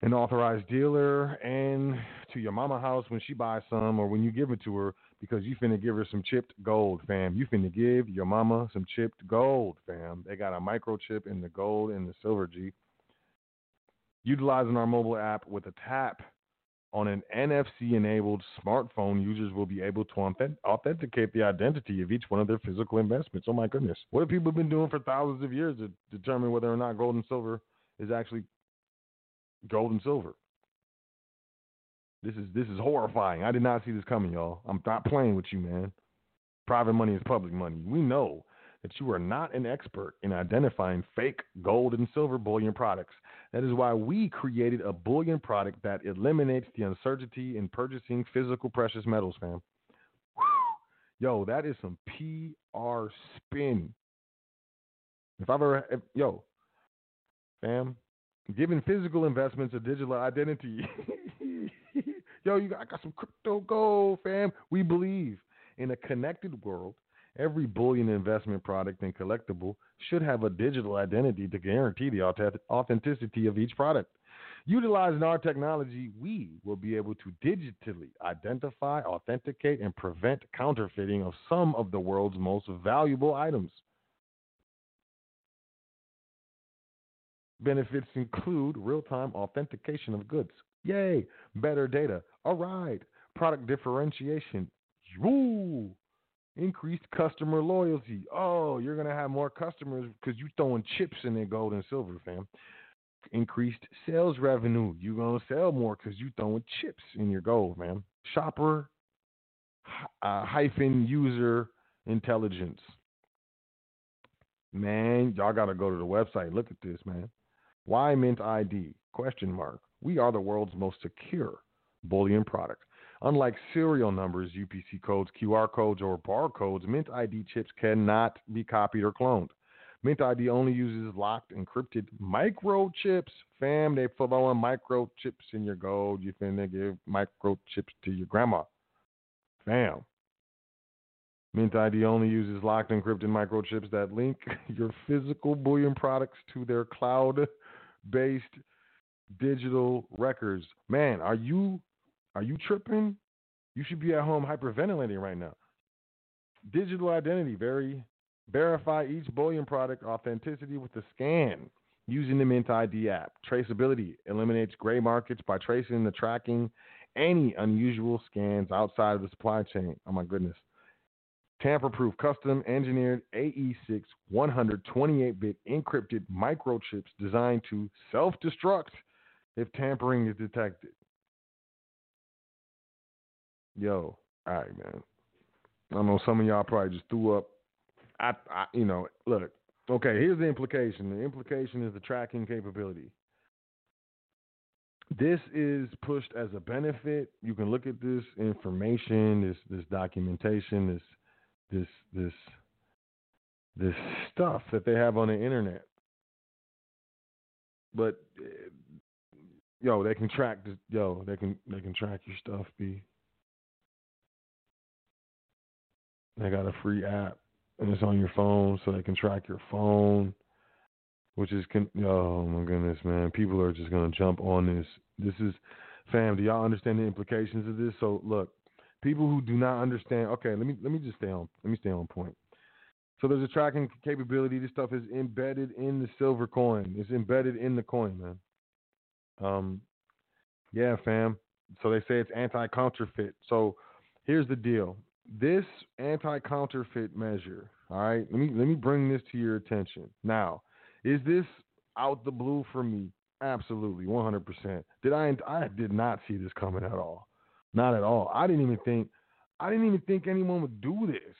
and authorized dealer and to your mama house when she buys some or when you give it to her because you finna give her some chipped gold, fam. You finna give your mama some chipped gold, fam. They got a microchip in the gold and the silver G. Utilizing our mobile app with a tap on an NFC enabled smartphone, users will be able to authentic- authenticate the identity of each one of their physical investments. Oh my goodness. What have people been doing for thousands of years to determine whether or not gold and silver is actually gold and silver? This is this is horrifying. I did not see this coming, y'all. I'm not playing with you, man. Private money is public money. We know that you are not an expert in identifying fake gold and silver bullion products. That is why we created a bullion product that eliminates the uncertainty in purchasing physical precious metals, fam. Yo, that is some PR spin. If I've ever, if, yo, fam, giving physical investments a digital identity. yo, you got, I got some crypto gold, fam. We believe in a connected world Every bullion investment product and collectible should have a digital identity to guarantee the authenticity of each product. Utilizing our technology, we will be able to digitally identify, authenticate, and prevent counterfeiting of some of the world's most valuable items. Benefits include real time authentication of goods. Yay! Better data. All right. Product differentiation. Woo! Increased customer loyalty. Oh, you're gonna have more customers because you're throwing chips in their gold and silver, fam. Increased sales revenue. You're gonna sell more because you throwing chips in your gold, man. Shopper uh, hyphen user intelligence. Man, y'all gotta go to the website. Look at this, man. Why Mint ID? Question mark. We are the world's most secure bullion product. Unlike serial numbers, UPC codes, QR codes, or barcodes, Mint ID chips cannot be copied or cloned. Mint ID only uses locked, encrypted microchips. Fam, they throwing microchips in your gold. You finna give microchips to your grandma. Fam. Mint ID only uses locked, encrypted microchips that link your physical bullion products to their cloud-based digital records. Man, are you are you tripping? You should be at home hyperventilating right now. Digital identity, very verify each bullion product authenticity with a scan using the Mint ID app. Traceability eliminates gray markets by tracing the tracking any unusual scans outside of the supply chain. Oh my goodness. Tamper proof, custom engineered AES 128 bit encrypted microchips designed to self destruct if tampering is detected. Yo, all right, man. I know some of y'all probably just threw up. I, I, you know, look. Okay, here's the implication. The implication is the tracking capability. This is pushed as a benefit. You can look at this information, this this documentation, this this this this stuff that they have on the internet. But eh, yo, they can track. Yo, they can they can track your stuff. B. They got a free app, and it's on your phone, so they can track your phone. Which is, con- oh my goodness, man! People are just gonna jump on this. This is, fam. Do y'all understand the implications of this? So look, people who do not understand. Okay, let me let me just stay on. Let me stay on point. So there's a tracking capability. This stuff is embedded in the silver coin. It's embedded in the coin, man. Um, yeah, fam. So they say it's anti-counterfeit. So here's the deal. This anti-counterfeit measure, all right. Let me let me bring this to your attention. Now, is this out the blue for me? Absolutely, 100%. Did I? I did not see this coming at all. Not at all. I didn't even think. I didn't even think anyone would do this.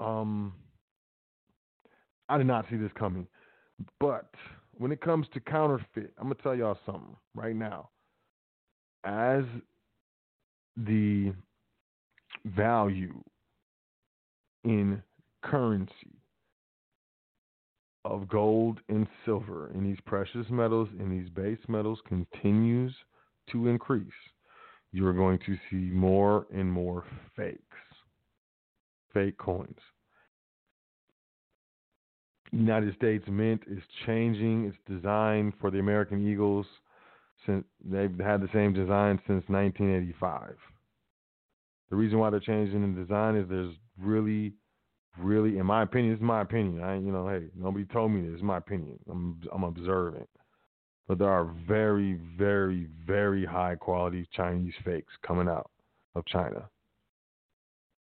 Um, I did not see this coming. But when it comes to counterfeit, I'm gonna tell y'all something right now. As the value in currency of gold and silver and these precious metals and these base metals continues to increase, you're going to see more and more fakes, fake coins. United States Mint is changing its design for the American Eagles since they've had the same design since 1985. The reason why they're changing the design is there's really, really, in my opinion, is my opinion. I, you know, hey, nobody told me this. It's my opinion. I'm, I'm observing. But there are very, very, very high quality Chinese fakes coming out of China.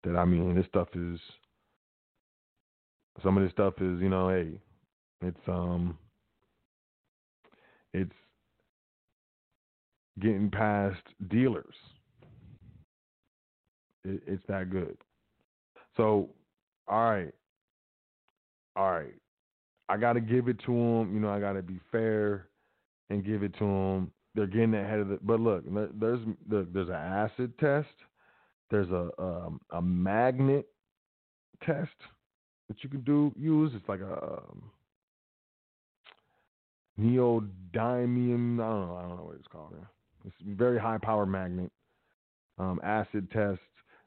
That I mean, this stuff is. Some of this stuff is, you know, hey, it's um, it's getting past dealers it, it's that good. So, all right, all right. I got to give it to them. You know, I got to be fair and give it to them. They're getting ahead of it. But look, there's there's an acid test. There's a um, a magnet test that you can do use. It's like a um, neodymium. I don't know. I don't know what it's called. It's a very high power magnet. Um, acid test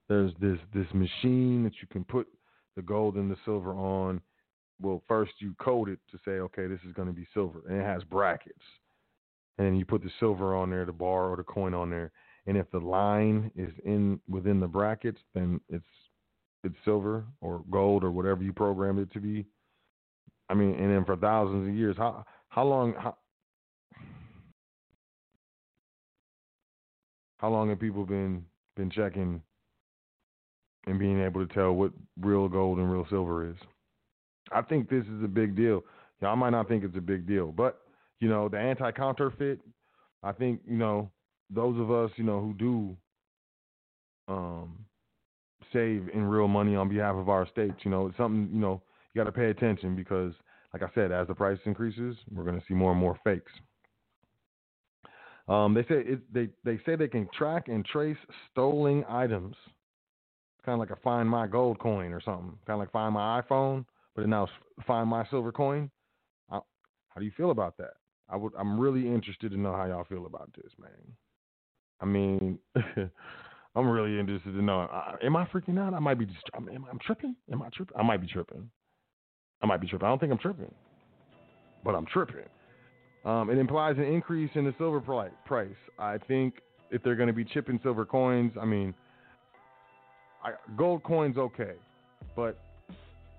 there's this this machine that you can put the gold and the silver on. Well, first you code it to say, okay, this is going to be silver, and it has brackets. And you put the silver on there, the bar or the coin on there, and if the line is in within the brackets, then it's it's silver or gold or whatever you programmed it to be. I mean, and then for thousands of years, how how long how, how long have people been been checking and being able to tell what real gold and real silver is. I think this is a big deal. Y'all might not think it's a big deal, but you know, the anti counterfeit, I think, you know, those of us, you know, who do um save in real money on behalf of our states, you know, it's something, you know, you gotta pay attention because like I said, as the price increases, we're going to see more and more fakes. Um, they say it, they they say they can track and trace stolen items. Kind of like a Find My Gold coin or something. Kind of like Find My iPhone, but now Find My Silver coin. How, how do you feel about that? I would. I'm really interested to know how y'all feel about this, man. I mean, I'm really interested to know. Uh, am I freaking out? I might be just. Am, am I tripping? Am I tripping? I might be tripping. I might be tripping. I don't think I'm tripping, but I'm tripping. Um, it implies an increase in the silver price. I think if they're going to be chipping silver coins, I mean, I, gold coins okay, but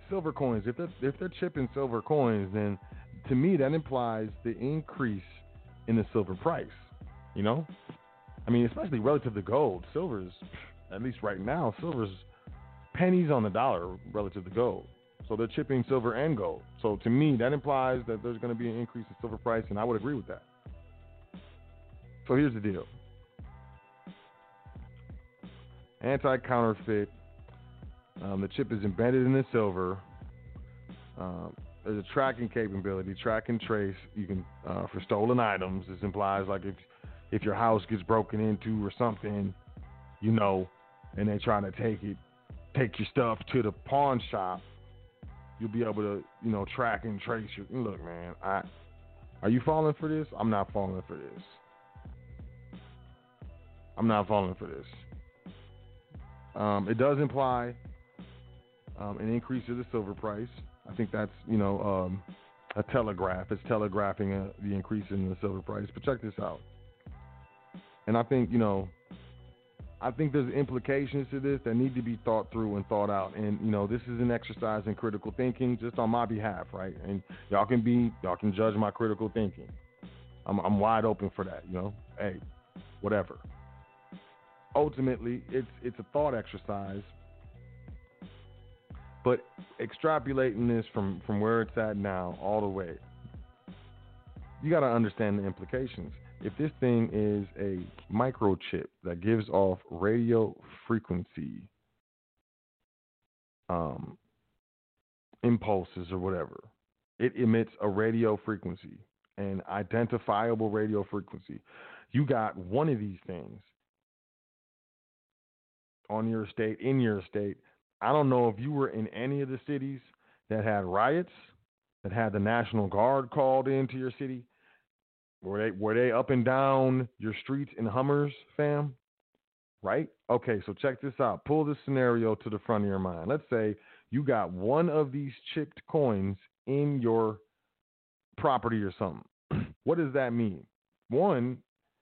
silver coins. If they're if they're chipping silver coins, then to me that implies the increase in the silver price. You know, I mean, especially relative to gold. Silver's, at least right now, silver's pennies on the dollar relative to gold. So they're chipping silver and gold. So to me, that implies that there's going to be an increase in silver price, and I would agree with that. So here's the deal anti counterfeit. Um, the chip is embedded in the silver. Um, there's a tracking capability, track and trace. You can uh, for stolen items. This implies like if if your house gets broken into or something, you know, and they're trying to take it, take your stuff to the pawn shop you'll be able to, you know, track and trace your. Look, man, I are you falling for this? I'm not falling for this. I'm not falling for this. Um, it does imply um, an increase of the silver price. I think that's you know um, a telegraph. It's telegraphing a, uh, the increase in the silver price. But check this out. And I think you know I think there's implications to this that need to be thought through and thought out. And you know, this is an exercise in critical thinking, just on my behalf, right? And y'all can be, y'all can judge my critical thinking. I'm, I'm wide open for that. You know, hey, whatever. Ultimately, it's it's a thought exercise. But extrapolating this from from where it's at now all the way, you got to understand the implications if this thing is a microchip that gives off radio frequency um, impulses or whatever, it emits a radio frequency, an identifiable radio frequency. You got one of these things on your state, in your state. I don't know if you were in any of the cities that had riots, that had the National Guard called into your city were they were they up and down your streets in Hummers, fam? Right? Okay, so check this out. Pull this scenario to the front of your mind. Let's say you got one of these chipped coins in your property or something. what does that mean? One,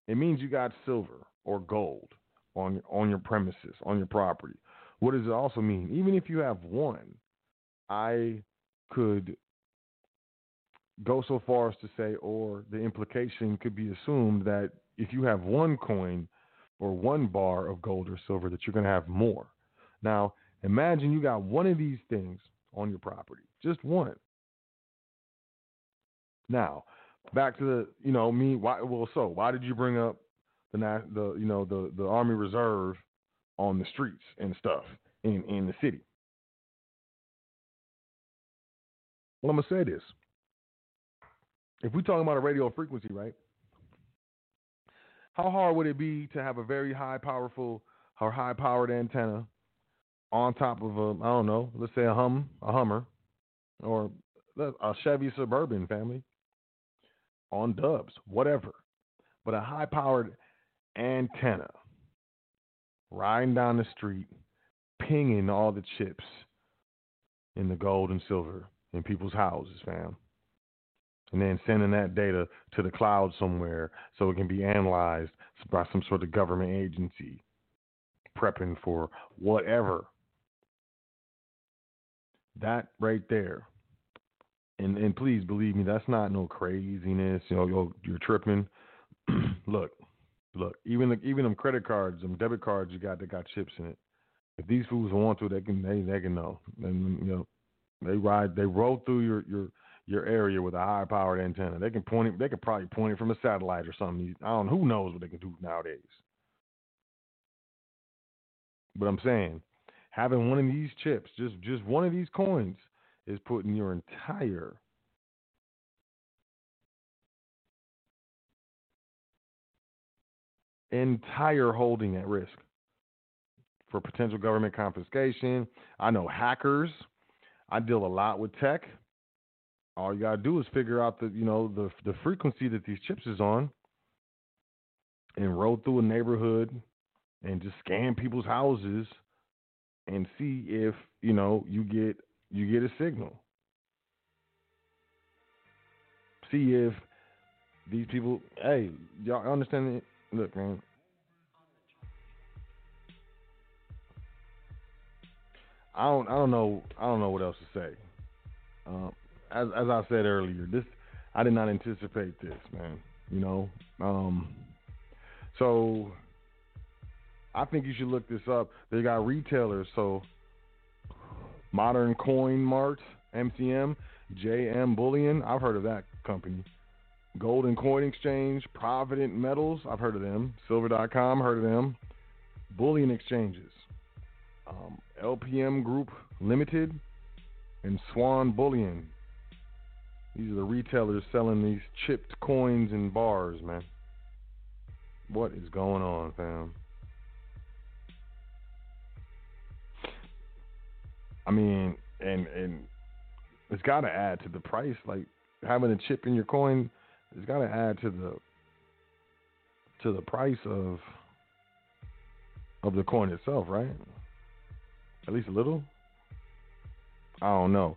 it means you got silver or gold on on your premises, on your property. What does it also mean? Even if you have one, I could go so far as to say, or the implication could be assumed that if you have one coin or one bar of gold or silver, that you're going to have more. Now, imagine you got one of these things on your property, just one. Now, back to the, you know, me. Why? Well, so why did you bring up the the you know the the Army Reserve on the streets and stuff in in the city? Well, I'm gonna say this if we're talking about a radio frequency, right? How hard would it be to have a very high powerful or high powered antenna on top of a I don't know, let's say a hum a Hummer or a Chevy Suburban family on dubs, whatever. But a high powered antenna riding down the street, pinging all the chips in the gold and silver in people's houses, fam and then sending that data to the cloud somewhere so it can be analyzed by some sort of government agency prepping for whatever. That right there. And and please believe me, that's not no craziness. You know, you're, you're tripping. look, look. Even the, even them credit cards, them debit cards you got that got chips in it. If these fools want to, they can they they can know. And you know, they ride they roll through your your your area with a high powered antenna. They can point it. They could probably point it from a satellite or something. I don't. Who knows what they can do nowadays? But I'm saying, having one of these chips, just just one of these coins, is putting your entire entire holding at risk for potential government confiscation. I know hackers. I deal a lot with tech. All you gotta do is figure out the you know the the frequency that these chips is on, and roll through a neighborhood, and just scan people's houses, and see if you know you get you get a signal. See if these people, hey, y'all understand? Look, man. I don't, I don't know, I don't know what else to say. Um, as, as I said earlier, this, I did not anticipate this, man. You know, um, so I think you should look this up. They got retailers, so Modern Coin Mart, MCM, JM Bullion. I've heard of that company. Golden Coin Exchange, Provident Metals. I've heard of them. Silver.com. Heard of them. Bullion exchanges. Um, LPM Group Limited and Swan Bullion. These are the retailers selling these chipped coins and bars, man. What is going on, fam? I mean, and and it's got to add to the price. Like having a chip in your coin, it's got to add to the to the price of of the coin itself, right? At least a little. I don't know.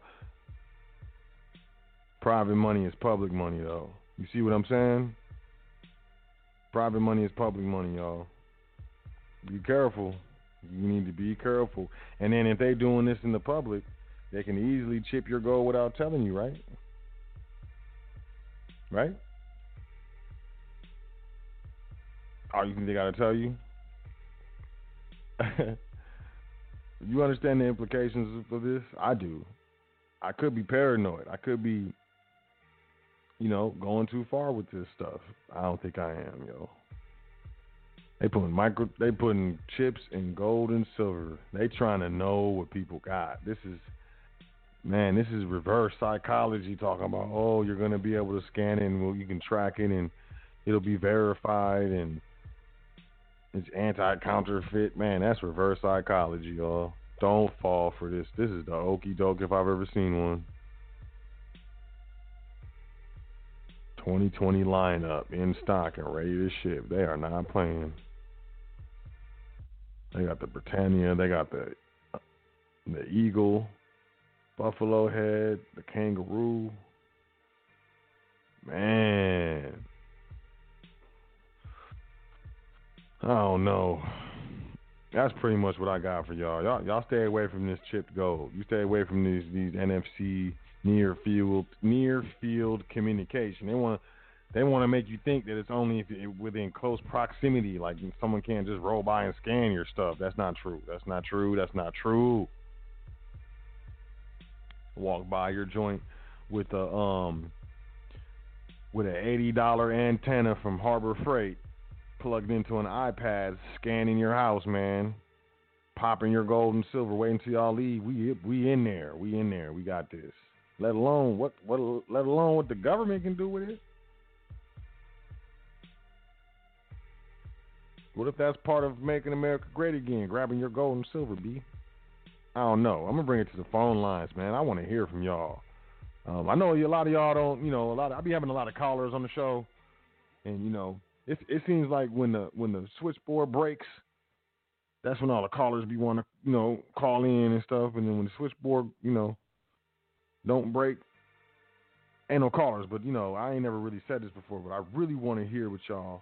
Private money is public money, though. You see what I'm saying? Private money is public money, y'all. Be careful. You need to be careful. And then if they're doing this in the public, they can easily chip your gold without telling you, right? Right? Oh, you think they gotta tell you? you understand the implications of this? I do. I could be paranoid. I could be, you know, going too far with this stuff. I don't think I am, yo. They putting micro, they putting chips in gold and silver. They trying to know what people got. This is, man, this is reverse psychology talking about. Oh, you're gonna be able to scan it and well, you can track it and it'll be verified and it's anti-counterfeit. Man, that's reverse psychology, y'all. Don't fall for this. This is the okey doke if I've ever seen one. 2020 lineup in stock and ready to ship. They are not playing. They got the Britannia. They got the the Eagle, Buffalo Head, the Kangaroo. Man, I don't know. That's pretty much what I got for y'all. Y'all, y'all stay away from this chipped gold. You stay away from these these NFC near field near field communication. They want they want to make you think that it's only if it, within close proximity, like someone can't just roll by and scan your stuff. That's not true. That's not true. That's not true. Walk by your joint with a um with an eighty dollar antenna from Harbor Freight plugged into an iPad, scanning your house, man. Popping your gold and silver, waiting till y'all leave. We we in there. We in there. We got this. Let alone what what let alone what the government can do with it. What if that's part of making America great again? Grabbing your gold and silver, B. I don't know. I'm gonna bring it to the phone lines, man. I want to hear from y'all. Um, I know a lot of y'all don't, you know, a lot. Of, I be having a lot of callers on the show, and you know, it it seems like when the when the switchboard breaks, that's when all the callers be want to, you know, call in and stuff. And then when the switchboard, you know, don't break, ain't no callers. But you know, I ain't never really said this before, but I really want to hear what y'all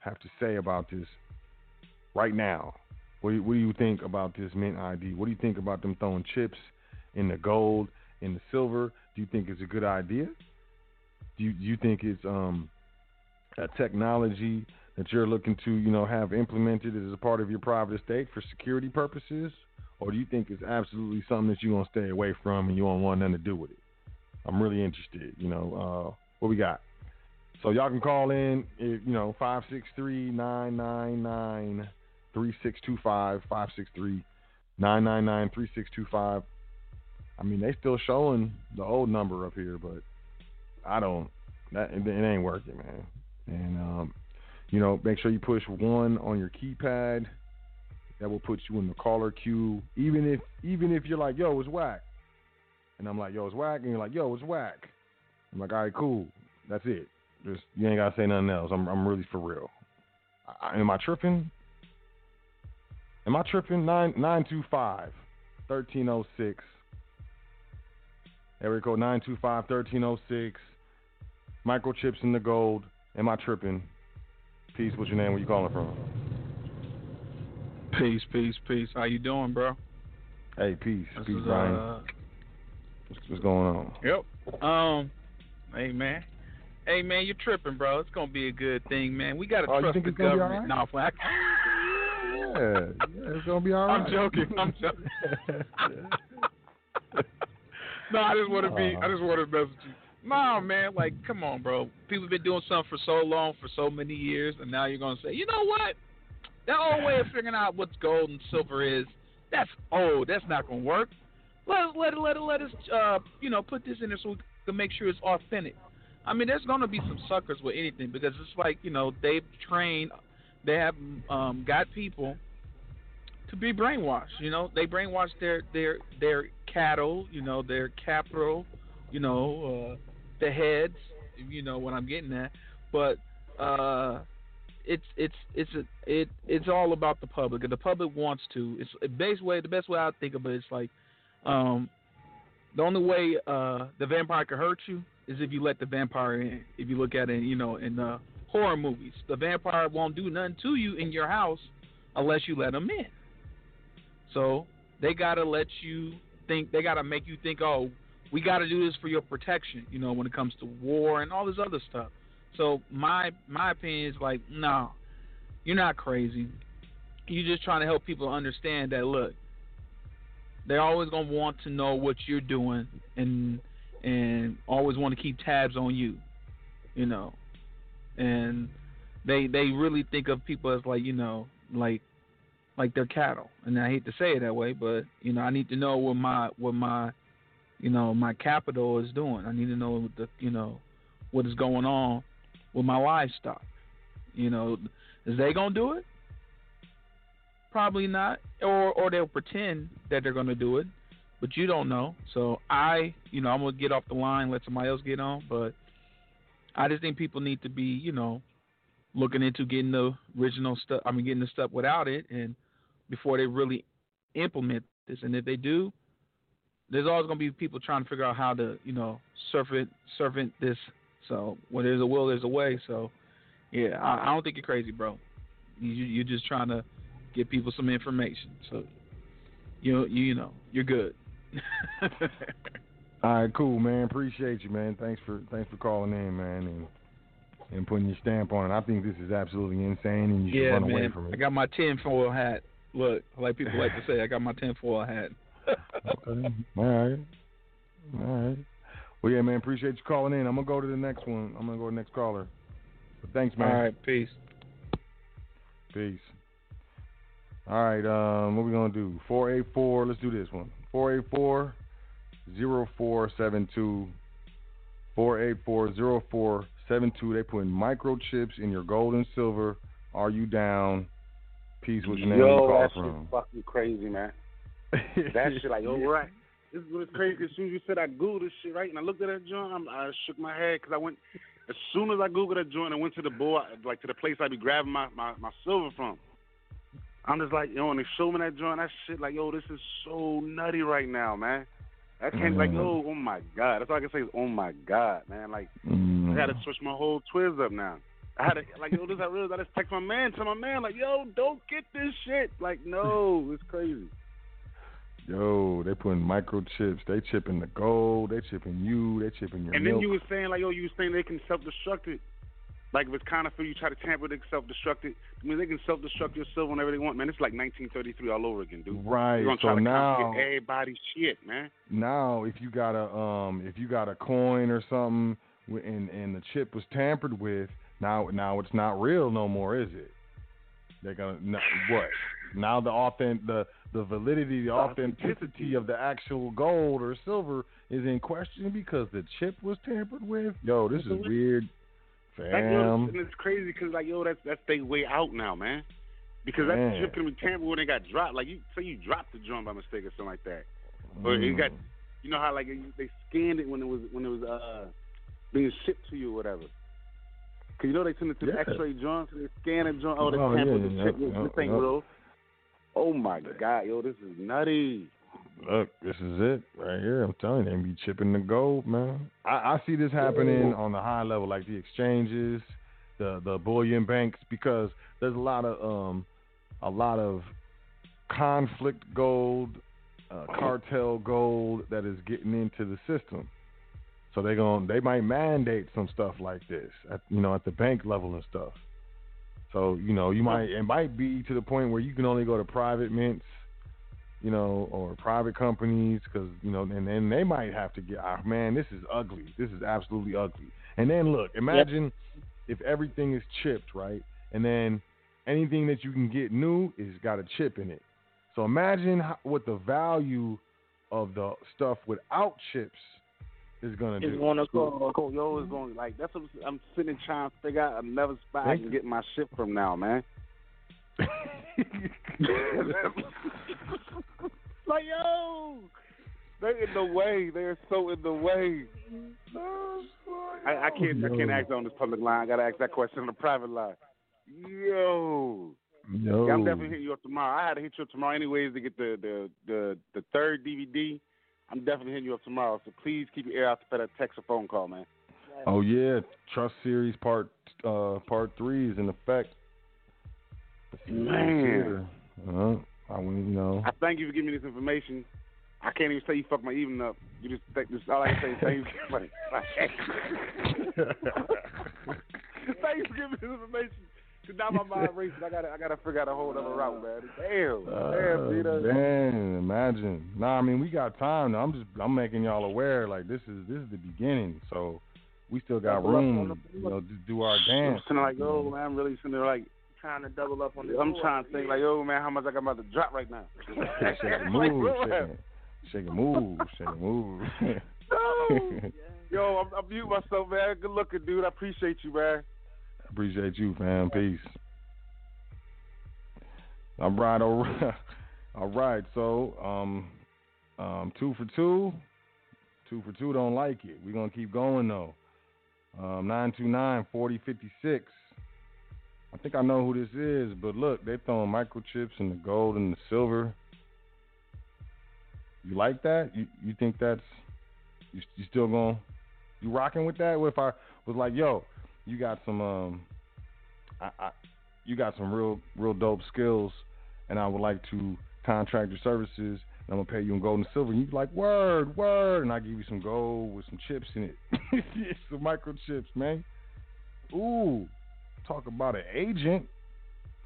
have to say about this right now. What do, you, what do you think about this Mint ID? What do you think about them throwing chips in the gold, in the silver? Do you think it's a good idea? Do you, do you think it's um, a technology that you're looking to, you know, have implemented as a part of your private estate for security purposes, or do you think it's absolutely something that you're gonna stay away from and you don't want nothing to do with it? I'm really interested. You know, uh, what we got? So y'all can call in, you know, 563 999 3625, 563 999 3625. I mean, they still showing the old number up here, but I don't, that it, it ain't working, man. And um, You know, make sure you push one on your keypad. That will put you in the caller queue. Even if even if you're like, yo, it's whack. And I'm like, yo, it's whack, and you're like, yo, it's whack. I'm like, all right, cool. That's it. Just you ain't gotta say nothing else. I'm I'm really for real. I, am I tripping? Am I tripping? Nine nine two five, thirteen oh six. Area code 925-1306. Microchips in the gold. Am I tripping? Peace. What's your name? Where you calling from? Peace, peace, peace. How you doing, bro? Hey, peace, This peace, is, Brian. uh, What's, what's going on? Yep. Um, hey man, hey man, you're tripping, bro. It's gonna be a good thing, man. We gotta Oh, trust the it's gonna be government. all No, Yeah, yeah, it's gonna be all right. I'm joking. I'm joking. no, I just want to be. I just want to mess with you. No, man, like, come on, bro. People have been doing something for so long, for so many years, and now you're gonna say, you know what? That old way of figuring out what's gold and silver is, that's old. That's not gonna work. Let let let let us, uh, you know, put this in there so we can make sure it's authentic. I mean, there's gonna be some suckers with anything because it's like, you know, they've trained, they have um, got people to be brainwashed. You know, they brainwash their their their cattle. You know, their capital. You know, uh, the heads. You know what I'm getting at. But uh, it's it's it's a, it it's all about the public, and the public wants to. It's the best way. The best way I think of it is like, um, the only way uh the vampire can hurt you is if you let the vampire in. If you look at it, you know, in the horror movies, the vampire won't do nothing to you in your house unless you let him in. So they gotta let you think. They gotta make you think. Oh, we gotta do this for your protection. You know, when it comes to war and all this other stuff. So my my opinion is like, no, you're not crazy. You're just trying to help people understand that. Look, they're always gonna want to know what you're doing and and always want to keep tabs on you. You know, and they they really think of people as like you know like like they're cattle. And I hate to say it that way, but you know, I need to know what my what my you know my capital is doing. I need to know what the you know what is going on with my livestock. You know, is they gonna do it? Probably not, or or they'll pretend that they're gonna do it, but you don't know. So I, you know, I'm gonna get off the line, let somebody else get on, but I just think people need to be, you know, looking into getting the original stuff. I mean, getting the stuff without it, and before they really implement this. And if they do, there's always going to be people trying to figure out how to, you know, servant servant this. So when there's a will, there's a way. So yeah, I, I don't think you're crazy, bro. You you're just trying to give people some information. So you you you know you're good. All right, cool, man. Appreciate you, man. Thanks for thanks for calling in, man, and and putting your stamp on it. I think this is absolutely insane, and you should yeah, run man. away from it. I got my tinfoil hat. Look, like people like to say, I got my tinfoil hat. Okay. All right. All right. Well, yeah, man. Appreciate you calling in. I'm gonna go to the next one. I'm gonna go to the next caller. But thanks, man. All right, peace. Peace. All right, um, what we gonna do? Four eight four. Let's do this one. Four eight four zero four seven two. Four eight four zero four seven two. They putting microchips in your gold and silver. Are you down? Peace. What's your name? Where you Yo, call that shit from? fucking crazy, man. That shit, like, yo, right. This is what's crazy. As soon as you said I googled this shit, right, and I looked at that joint, I'm, I shook my head because I went. As soon as I googled that joint, I went to the boy, like to the place I'd be grabbing my, my my silver from. I'm just like, yo, and they show me that joint, that shit, like, yo, this is so nutty right now, man. I can't, like, yo, oh my god. That's all I can say is, oh my god, man. Like, Mm. I got to switch my whole Twiz up now. I had to like yo, this I realized I just text my man, tell my man like, yo, don't get this shit. Like, no, it's crazy. Yo, they putting microchips. They chipping the gold. They chipping you. They chipping your And milk. then you were saying like, yo, you were saying they can self destruct it. Like if it's kind of for you try to tamper it, they self destruct it. I mean, they can self destruct your silver whenever they want, man. It's like 1933 all over again, dude. Right, You're gonna so try to now- everybody's shit, man. now if you got a um if you got a coin or something and and the chip was tampered with now now it's not real no more is it they're gonna no, what now the authentic the the validity the authenticity of the actual gold or silver is in question because the chip was tampered with yo this is weird Like, Fam. and it's crazy because like yo, that's that's their way out now, man. Because that chip can be tampered when they got dropped. Like you say, you dropped the drum by mistake or something like that. Or it got, Mm. you know how like they scanned it when it was when it was uh being shipped to you or whatever. Cause you know they send it to the X-ray joint, so they scan it joint. Oh, they Oh, tampered yeah, the yeah, shit. yeah, this ain't yeah. real. Oh my god, yo, this is nutty. Look, this is it right here. I'm telling you, they be chipping the gold, man. I, I see this happening on the high level, like the exchanges, the the bullion banks, because there's a lot of um, a lot of conflict gold, uh, cartel gold that is getting into the system. So they going they might mandate some stuff like this, at, you know, at the bank level and stuff. So you know, you might it might be to the point where you can only go to private mints you know, or private companies, because you know, and then they might have to get. Ah, man, this is ugly. This is absolutely ugly. And then look, imagine if everything is chipped, right? And then anything that you can get new is got a chip in it. So imagine how, what the value of the stuff without chips is gonna It's do. going to go, go, yo, it's going like that's what I'm sitting trying to figure out another spot I can you. get my shit from now, man. like yo, they're in the way. They're so in the way. I, I can't. I can't ask on this public line. I gotta ask that question on the private line. Yo, Yo, yeah, I'm definitely hitting you up tomorrow. I had to hit you up tomorrow anyways to get the the the, the third DVD. I'm definitely hitting you up tomorrow. So please keep your ear out for that text or phone call, man. Oh yeah, Trust Series Part uh Part Three is in effect. Man. uh, I you know. I thank you for giving me this information. I can't even say you fucked my evening up. You just think this. All I can say is thank you. Thanks for giving me this information. Cause now my mind racing. I gotta, I gotta figure out a whole other route, man. Damn, damn, Uh, Peter. man, imagine. Nah, I mean we got time. Though. I'm just I'm making y'all aware. Like this is this is the beginning. So we still got Double room, the- you know, to do our I'm dance. like, yo, man, I'm really sitting there like, Trying to double up on this. I'm trying to think like, yo, man, how much I got about to drop right now? Shake a move, shake a, shake a move, shake a move. no. Yo, I'm, I'm mute myself, man. Good looking, dude. I appreciate you, man. Appreciate you, fam. Peace. All right, all right, all right. So, um, um, two for two, two for two. Don't like it. We're gonna keep going though. Um, nine two nine forty fifty six. I think I know who this is, but look, they throwing microchips in the gold and the silver. You like that? You you think that's you you still going you rocking with that? If I was like, yo, you got some um I, I you got some real real dope skills and I would like to contract your services and I'm gonna pay you in gold and silver and you like, Word, word and I give you some gold with some chips in it. some microchips, man. Ooh. Talk about an agent.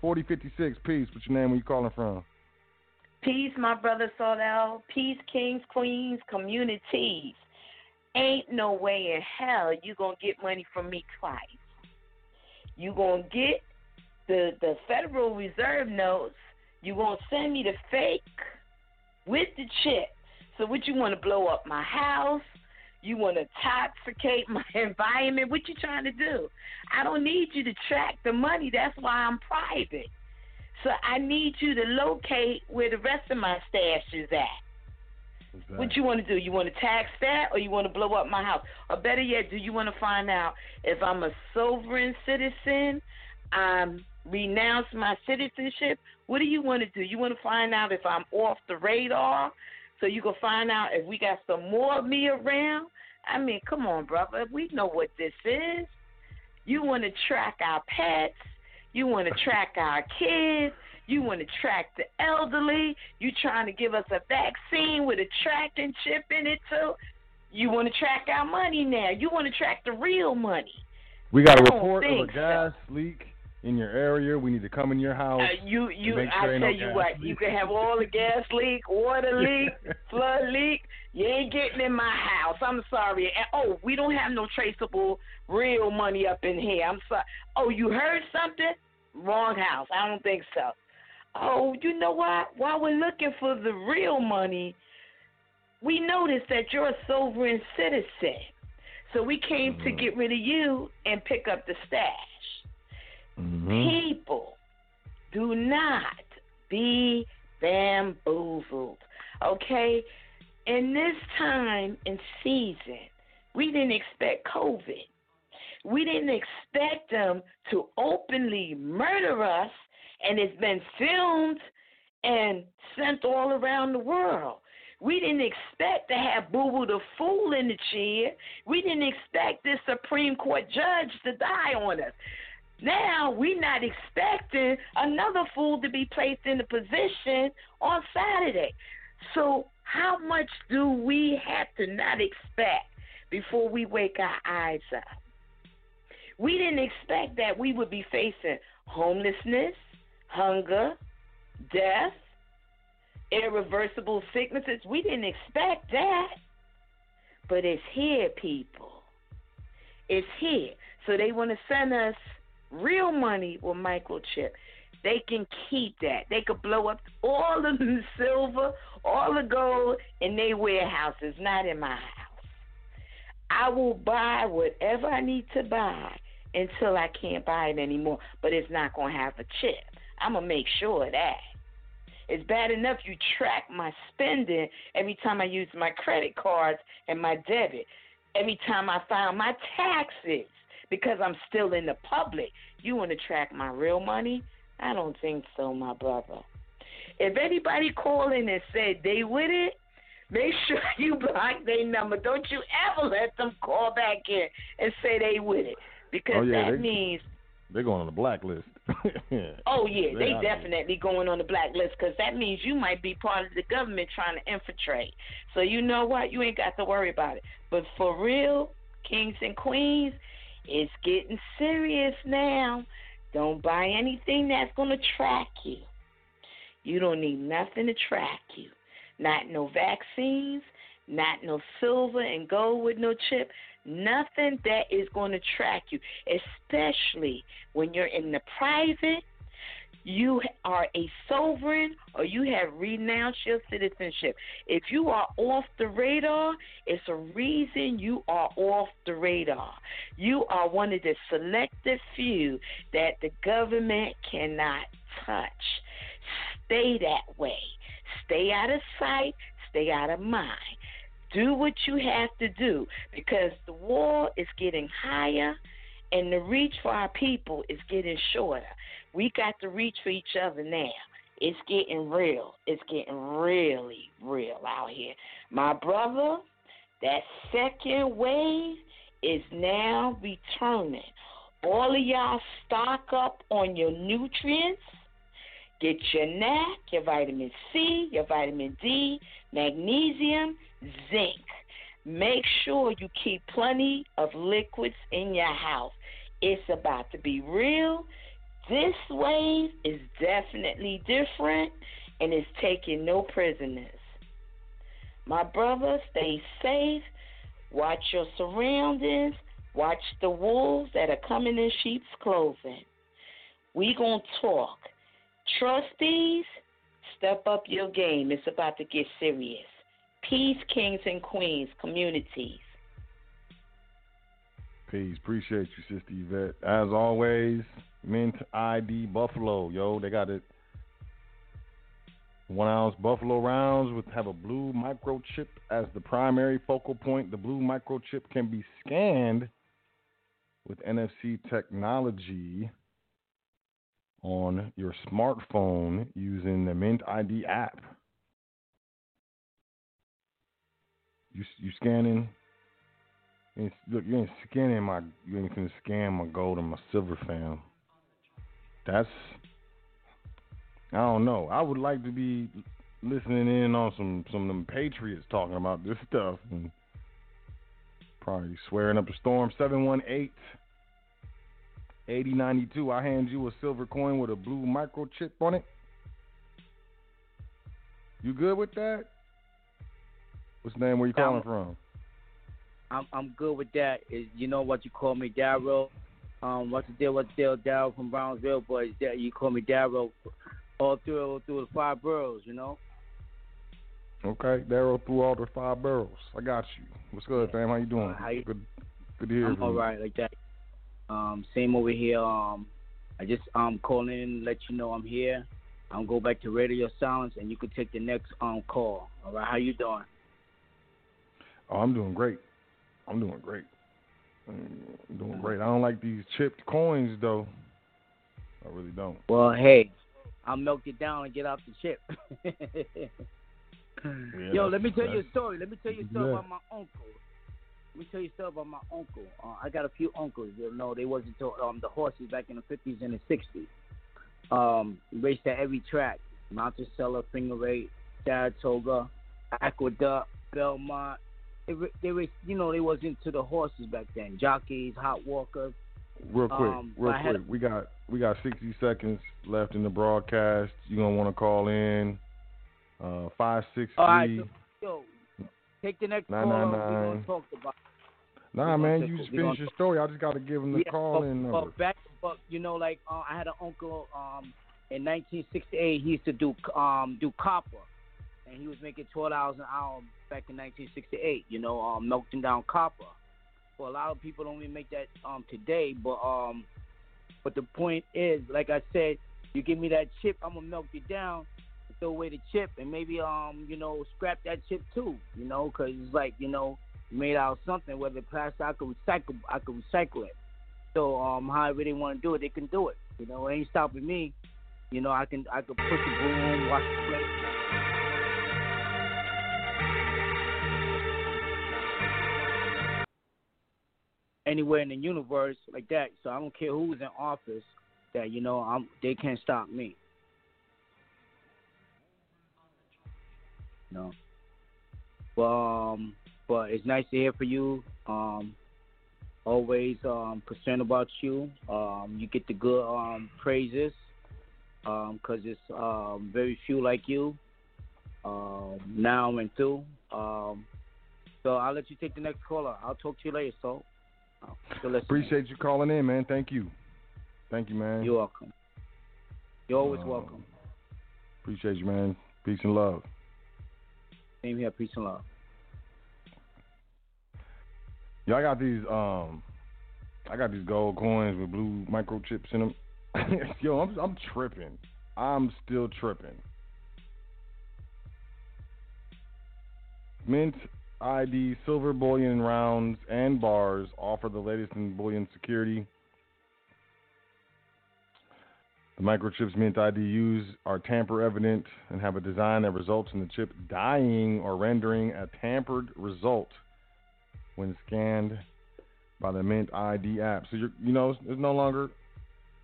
Forty fifty six, peace. What's your name? Where you calling from? Peace, my brother Sot El. Peace, kings, queens, communities. Ain't no way in hell you gonna get money from me twice. You gonna get the the Federal Reserve notes. You gonna send me the fake with the chip. So what you want to blow up my house? You want to toxicate my environment? What you trying to do? I don't need you to track the money. That's why I'm private. So I need you to locate where the rest of my stash is at. What you want to do? You want to tax that, or you want to blow up my house? Or better yet, do you want to find out if I'm a sovereign citizen? Um, renounce my citizenship. What do you want to do? You want to find out if I'm off the radar, so you can find out if we got some more of me around. I mean, come on, brother. We know what this is. You want to track our pets. You want to track our kids. You want to track the elderly. You trying to give us a vaccine with a tracking chip in it too. You want to track our money now. You want to track the real money. We got a report of a so. gas leak in your area. We need to come in your house. Uh, you you make I tell no you what, you can have all the gas leak, water leak, flood leak. You ain't getting in my house. I'm sorry. And, oh, we don't have no traceable real money up in here. I'm sorry. Oh, you heard something? Wrong house. I don't think so. Oh, you know what? While we're looking for the real money, we noticed that you're a sovereign citizen. So we came to get rid of you and pick up the stash. Mhm. People, do not be bamboozled. Okay? In this time and season, we didn't expect COVID. We didn't expect them to openly murder us, and it's been filmed and sent all around the world. We didn't expect to have Boo Boo the Fool in the chair. We didn't expect this Supreme Court judge to die on us. Now we're not expecting another fool to be placed in the position on Saturday. So how much do we have to not expect before we wake our eyes up? We didn't expect that we would be facing homelessness, hunger, death, irreversible sicknesses. We didn't expect that. But it's here, people. It's here. So they want to send us real money with microchip. They can keep that. They could blow up all the silver, all the gold in their warehouses, not in my house. I will buy whatever I need to buy until I can't buy it anymore, but it's not going to have a chip. I'm going to make sure of that. It's bad enough you track my spending every time I use my credit cards and my debit. Every time I file my taxes because I'm still in the public. You want to track my real money? I don't think so, my brother. If anybody call in and said they with it, make sure you block their number. Don't you ever let them call back in and say they with it. Because Oh, yeah, that they- means They're going on the blacklist. Oh yeah, They they definitely going on the blacklist because that means you might be part of the government trying to infiltrate. So you know what? You ain't got to worry about it. But for real, kings and queens, it's getting serious now. Don't buy anything that's gonna track you. You don't need nothing to track you. Not no vaccines, not no silver and gold with no chip. Nothing that is going to track you, especially when you're in the private you are a sovereign or you have renounced your citizenship. If you are off the radar, it's a reason you are off the radar. You are one of the selected few that the government cannot touch. Stay that way. Stay out of sight, stay out of mind. Do what you have to do because the wall is getting higher and the reach for our people is getting shorter. We got to reach for each other now. It's getting real. It's getting really real out here. My brother, that second wave is now returning. All of y'all stock up on your nutrients. Get your NAC, your vitamin C, your vitamin D, magnesium, zinc. Make sure you keep plenty of liquids in your house. It's about to be real. This wave is definitely different and it's taking no prisoners. My brother, stay safe. Watch your surroundings. Watch the wolves that are coming in sheep's clothing. We gonna talk. Trustees, step up your game. It's about to get serious. Peace, kings and queens, communities. Peace. Appreciate you, Sister Yvette. As always, Mint ID Buffalo, yo. They got it. One ounce Buffalo rounds with have a blue microchip as the primary focal point. The blue microchip can be scanned with NFC technology on your smartphone using the Mint ID app. You you scanning? You ain't- Look, you ain't scanning my. You ain't gonna scan my gold and my silver, fam. That's. I don't know. I would like to be listening in on some some of them patriots talking about this stuff and probably swearing up a storm. Seven one eight. 8092, I hand you a silver coin with a blue microchip on it. You good with that? What's the name? Where you calling I'm- from? I'm I'm good with that. Is you know what you call me, Darrow. Um, what's the deal? What's the deal, Darrow from Brownsville? It's you call me Darrow all through all through the five boroughs. You know. Okay, Daryl through all the five boroughs. I got you. What's good, fam? How you doing? Uh, how you- good. Good to hear I'm all right like that. Um, same over here. Um, I just um calling in, let you know I'm here. I'm go back to Radio Silence, and you can take the next um call. All right, how you doing? Oh, I'm doing great. I'm doing great. I'm doing great. I don't like these chipped coins though. I really don't. Well, hey, I'll milk it down and get off the chip. Yo, let me tell you a story. Let me tell you a story Yeah. about my uncle. Let me tell you a story about my uncle. Uh, I got a few uncles. You know, they wasn't um the horses back in the fifties and the sixties. Um, raced at every track: Monticello, Finger Lakes, Saratoga, Aqueduct, Belmont. They, ra- they raced, you know, they was into the horses back then. Jockeys, hot walkers. Real quick, Um, real quick. We got we got 60 seconds left in the broadcast. You gonna want to call in uh five six All right, so, yo, take the next Nine, call. nine, We're gonna talk about. Nah, man, you just finish your story. I just got to give him the Yeah, call but, in but back, but you know, like uh, I had an uncle um in 1968. He used to do um do copper, and he was making twelve dollars an hour back in 1968. You know, um melting down copper. Well, a lot of people don't even make that um today, but um, but the point is, like I said, you give me that chip, I'm gonna melt it down. Throw away the chip and maybe um you know scrap that chip too. You know, cause it's like you know made out of something. Whether plastic, I could recycle. I could recycle it. So um, however they want to do it, they can do it. You know, it ain't stopping me. You know, I can I could push the broom, wash the plate. Anywhere in the universe like that. So I don't care who's in office. That you know, I'm they can't stop me. No. But um, but it's nice to hear from you. Um, always um concerned about you. Um, you get the good um praises. Um, cause it's um very few like you. Um, now and through. Um, so I'll let you take the next caller. I'll talk to you later. So, so. Appreciate you calling in, man. Thank you. Thank you, man. You're welcome. You're always Uh, welcome. Appreciate you, man. Peace and love. Same here. Peace and love. Yo, I got these um, I got these gold coins with blue microchips in them. Yo, I'm I'm tripping. I'm still tripping. Mint ID silver bullion rounds and bars offer the latest in bullion security. The microchips Mint ID use are tamper evident and have a design that results in the chip dying or rendering a tampered result when scanned by the Mint ID app. So you're, you know, it's no longer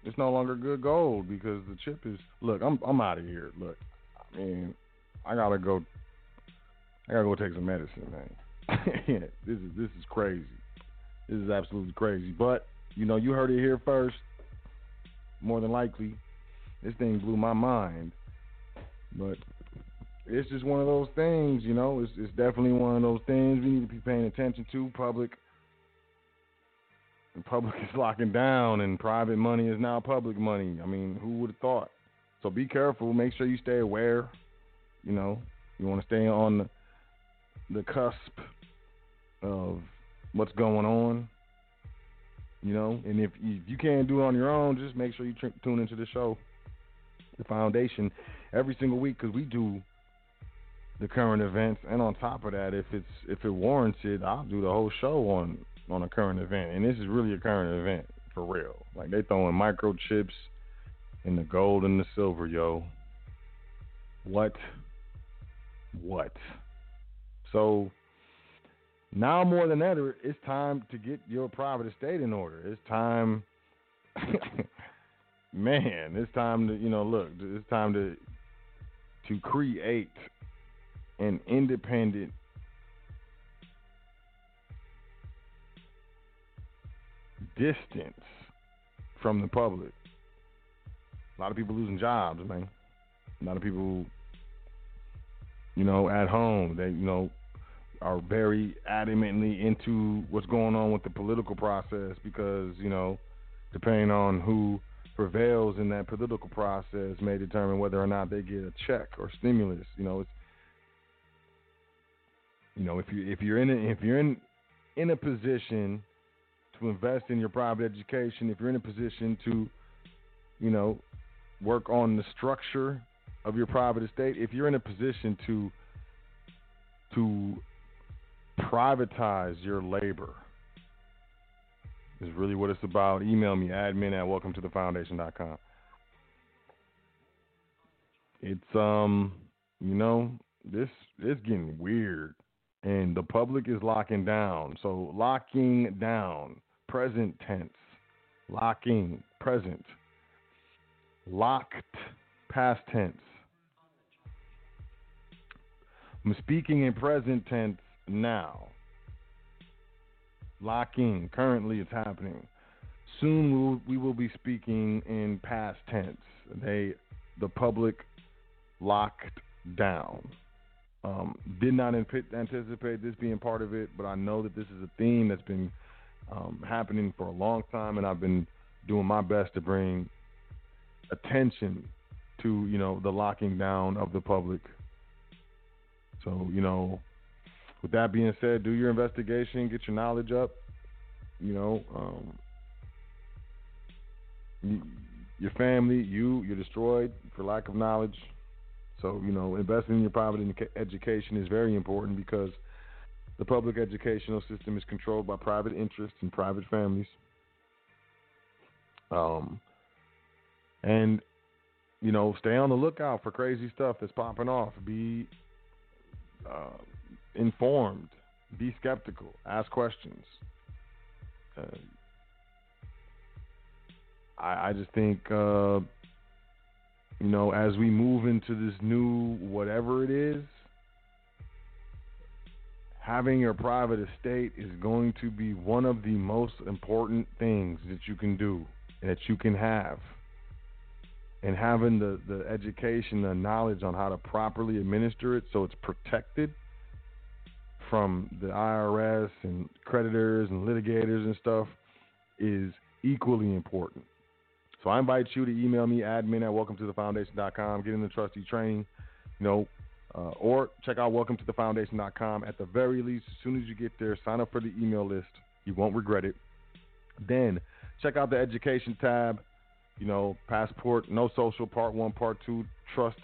it's no longer good gold because the chip is. Look, I'm I'm out of here. Look, I mean, I gotta go. I gotta go take some medicine, man. this is this is crazy. This is absolutely crazy. But you know, you heard it here first. More than likely, this thing blew my mind. But it's just one of those things, you know. It's it's definitely one of those things we need to be paying attention to. Public, the public is locking down, and private money is now public money. I mean, who would have thought? So be careful. Make sure you stay aware. You know, you want to stay on the, the cusp of what's going on. You know, and if if you can't do it on your own, just make sure you tr- tune into the show, the foundation, every single week because we do the current events, and on top of that, if it's if it warrants it, I'll do the whole show on on a current event, and this is really a current event for real. Like they throwing microchips in the gold and the silver, yo. What? What? So now more than ever, it's time to get your private estate in order. It's time, man. It's time to you know look. It's time to to create an independent distance from the public. A lot of people losing jobs, man. A lot of people, you know, at home, they, you know, are very adamantly into what's going on with the political process because, you know, depending on who prevails in that political process may determine whether or not they get a check or stimulus. You know, it's you know, if you if you're in a, if you're in in a position to invest in your private education, if you're in a position to, you know, work on the structure of your private estate, if you're in a position to to privatize your labor, is really what it's about. Email me admin at welcome to the foundation.com. It's um, you know, this it's getting weird and the public is locking down. So locking down, present tense, locking, present, locked, past tense. I'm speaking in present tense now. Locking, currently it's happening. Soon we'll, we will be speaking in past tense. They, the public, locked down. Um, did not anticipate this being part of it, but I know that this is a theme that's been um, happening for a long time, and I've been doing my best to bring attention to you know the locking down of the public. So you know, with that being said, do your investigation, get your knowledge up. You know, um, you, your family, you, you're destroyed for lack of knowledge. So, you know, investing in your private education is very important because the public educational system is controlled by private interests and private families. Um, and, you know, stay on the lookout for crazy stuff that's popping off. Be uh, informed, be skeptical, ask questions. Uh, I, I just think. Uh, you know, as we move into this new whatever it is, having your private estate is going to be one of the most important things that you can do and that you can have. And having the, the education, the knowledge on how to properly administer it so it's protected from the IRS and creditors and litigators and stuff is equally important. So I invite you to email me admin at welcome to the foundation.com, get in the trustee training, you know, uh, or check out welcome to the foundation.com. At the very least, as soon as you get there, sign up for the email list. You won't regret it. Then check out the education tab, you know, passport, no social, part one, part two, trust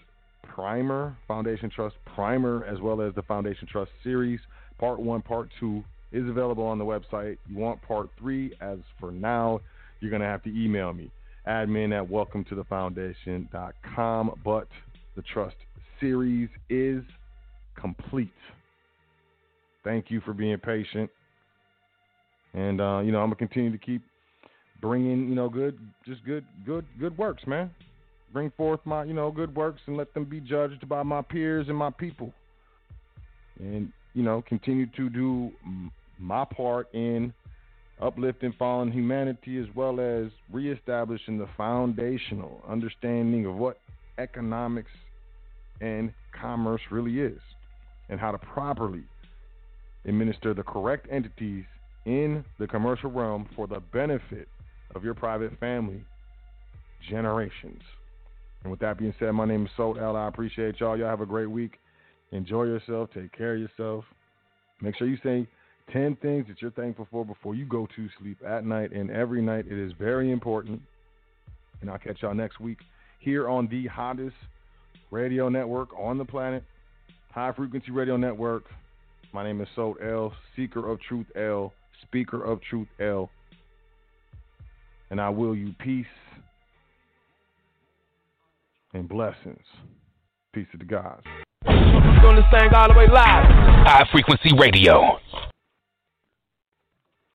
primer, foundation trust primer, as well as the foundation trust series. Part one, part two is available on the website. You want part three, as for now, you're going to have to email me admin at welcome to the foundation.com. But the trust series is complete. Thank you for being patient. And, uh, you know, I'm going to continue to keep bringing, you know, good, just good, good, good works, man. Bring forth my, you know, good works and let them be judged by my peers and my people. And, you know, continue to do my part in uplifting fallen humanity as well as reestablishing the foundational understanding of what economics and commerce really is and how to properly administer the correct entities in the commercial realm for the benefit of your private family generations. And with that being said, my name is Sot El. I appreciate y'all. Y'all have a great week. Enjoy yourself. Take care of yourself. Make sure you say 10 things that you're thankful for before you go to sleep at night and every night. It is very important. And I'll catch y'all next week here on the hottest radio network on the planet, High Frequency Radio Network. My name is Sot El, Seeker of Truth El, Speaker of Truth El. And I will you peace and blessings. Peace to the gods. Doing this thing all the way live. High Frequency Radio.